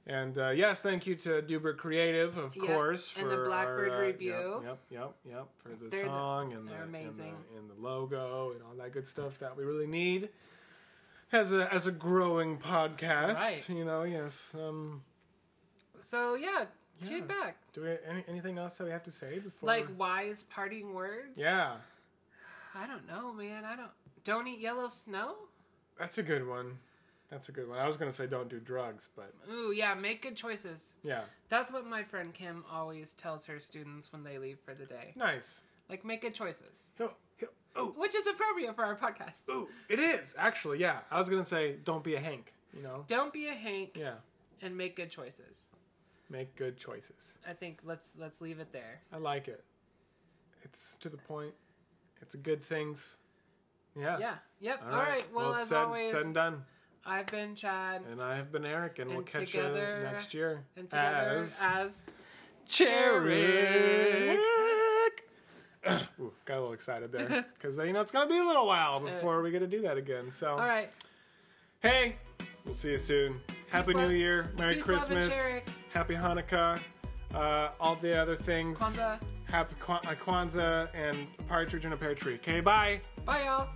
Speaker 3: And uh, yes, thank you to Duber Creative, of
Speaker 2: Yep,
Speaker 3: course, for
Speaker 2: and the Blackbird
Speaker 3: our, uh,
Speaker 2: review.
Speaker 3: Yep, yep, yep, yep, for the
Speaker 2: They're the-
Speaker 3: song and, the, and the- and the logo and all that good stuff that we really need as a as a growing podcast.
Speaker 2: Right.
Speaker 3: You know, yes. Um,
Speaker 2: So yeah,
Speaker 3: Yeah.
Speaker 2: feedback.
Speaker 3: do we any, anything else that we have to say before?
Speaker 2: Like wise parting words.
Speaker 3: yeah,
Speaker 2: I don't know, man. I don't. Don't eat yellow snow.
Speaker 3: that's a good one. That's a good one. I was gonna say don't do drugs, but
Speaker 2: Ooh, yeah. Make good choices.
Speaker 3: yeah,
Speaker 2: That's what my friend Kim always tells her students when they leave for the day.
Speaker 3: nice.
Speaker 2: Like, make good choices,
Speaker 3: Yo, yo, oh,
Speaker 2: which is appropriate for our podcast.
Speaker 3: ooh, it is actually. Yeah, I was gonna say don't be a Hank. You know.
Speaker 2: Don't be a Hank
Speaker 3: Yeah,
Speaker 2: and make good choices.
Speaker 3: make good choices.
Speaker 2: I think let's let's leave it there.
Speaker 3: I like it. It's to the point. It's good things. Yeah.
Speaker 2: Yeah. Yep. All right. Well, as
Speaker 3: said,
Speaker 2: always,
Speaker 3: said and done.
Speaker 2: I've been Chad,
Speaker 3: And I have been Eric, and, we'll
Speaker 2: And
Speaker 3: catch
Speaker 2: together-
Speaker 3: you next year.
Speaker 2: and together
Speaker 3: as,
Speaker 2: as
Speaker 3: Cherrick. Ooh, got a little excited there because you know it's gonna be a little while before we get to do that again. So,
Speaker 2: all right.
Speaker 3: hey, we'll see you soon. Happy New
Speaker 2: love-
Speaker 3: Year, Merry
Speaker 2: peace,
Speaker 3: Christmas, Happy Hanukkah. uh, all the other things.
Speaker 2: Kwanzaa.
Speaker 3: Happy uh, Kwanzaa and a partridge in a pear tree. Okay, bye.
Speaker 2: Bye, y'all.